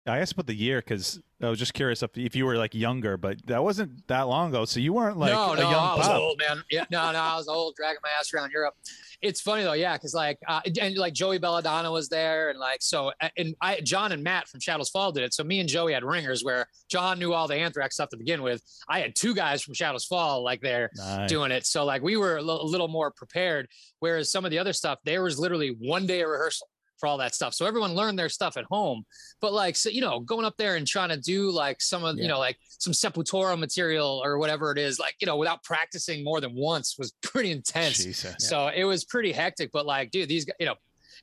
I asked about the year because I was just curious if, if you were like younger, but that wasn't that long ago. So you weren't like no, no, I was old, man. Yeah, no, no, I was old, dragging my ass around Europe. It's funny though, yeah, because like, uh, and like Joey Belladonna was there, and like, so, and I, John and Matt from Shadows Fall did it. So me and Joey had ringers where John knew all the Anthrax stuff to begin with. I had two guys from Shadows Fall like there Nice. doing it, so like we were a a little more prepared. Whereas some of the other stuff, there was literally one day of rehearsal for all that stuff. So everyone learned their stuff at home. But like, so, you know, going up there and trying to do like some of, Yeah. you know, like some Sepultura material or whatever it is, like, you know, without practicing more than once was pretty intense. Jesus. So it was pretty hectic. But like, dude, these, guys, you know,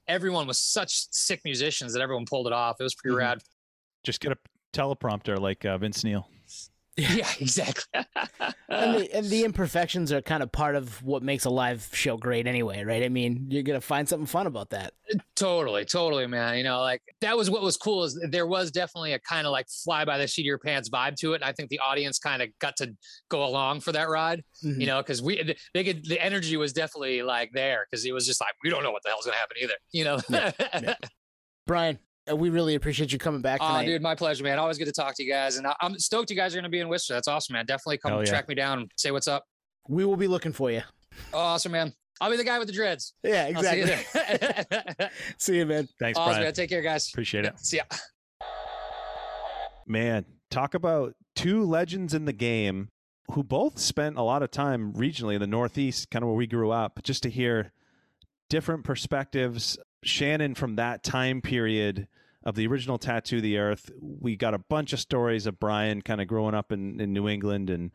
everyone was such sick musicians that everyone pulled it off. It was pretty Mhm. rad. Just get a teleprompter like uh, Vince Neil. Yeah, exactly. and, the, and the imperfections are kind of part of what makes a live show great anyway, right? I mean, you're gonna find something fun about that. Totally, totally, man. You know, like that was what was cool is there was definitely a kind of like fly by the seat of your pants vibe to it. And I think the audience kind of got to go along for that ride, Mhm. you know, because we they could the energy was definitely like there because it was just like we don't know what the hell's gonna happen either, you know. yeah. Brian, uh, Uh, we really appreciate you coming back Oh, tonight. dude, my pleasure, man. Always good to talk to you guys, and I- I'm stoked you guys are gonna be in Worcester. That's awesome, man. Definitely come yeah. track me down, and say what's up. We will be looking for you. Awesome, man. I'll be the guy with the dreads. Yeah, I'll see you exactly. there. See you, man. Thanks, awesome, Brian. man. Take care, guys. Appreciate it. See ya. Man, talk about two legends in the game who both spent a lot of time regionally in the Northeast, kind of where we grew up, just to hear different perspectives. Shannon from that time period of the original Tattoo the Earth. We got a bunch of stories of Brian kind of growing up in, in New England and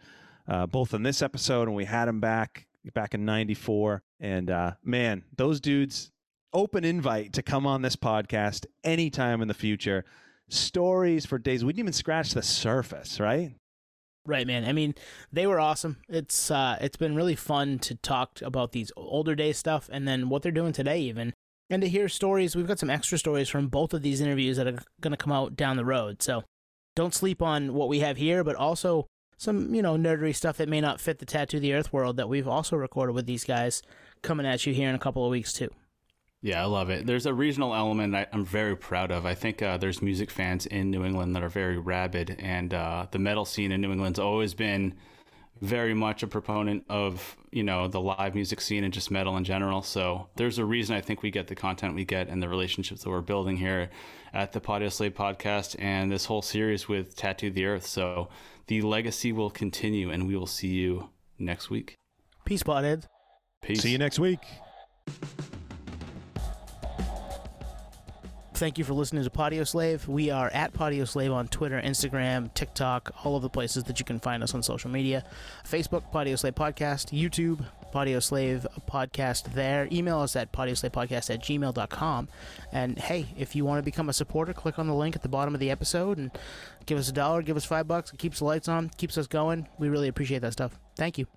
uh, both in this episode and we had him back back in 94 and uh, man those dudes open invite to come on this podcast anytime in the future stories for days we didn't even scratch the surface right Right, man. I mean, they were awesome. It's uh, it's been really fun to talk about these older day stuff and then what they're doing today, even, and to hear stories. We've got some extra stories from both of these interviews that are going to come out down the road. So, don't sleep on what we have here, but also some you know nerdery stuff that may not fit the tattoo the earth world that we've also recorded with these guys coming at you here in a couple of weeks too. Yeah, I love it. There's a regional element I, I'm very proud of. I think uh, there's music fans in New England that are very rabid, and uh, the metal scene in New England's always been very much a proponent of you know the live music scene and just metal in general. So there's a reason I think we get the content we get and the relationships that we're building here at the Patio Slave podcast and this whole series with Tattoo the Earth. So the legacy will continue, and we will see you next week. Peace, potheads. Peace. see you next week Thank you for listening to Patio Slave. We are at Patio Slave on Twitter, Instagram, TikTok, all of the places that you can find us on social media. Facebook, Patio Slave Podcast, YouTube, Patio Slave Podcast there. Email us at patioslavepodcast at gmail.com. And hey, if you want to become a supporter, click on the link at the bottom of the episode and give us a dollar, give us five bucks. It keeps the lights on, keeps us going. We really appreciate that stuff. Thank you.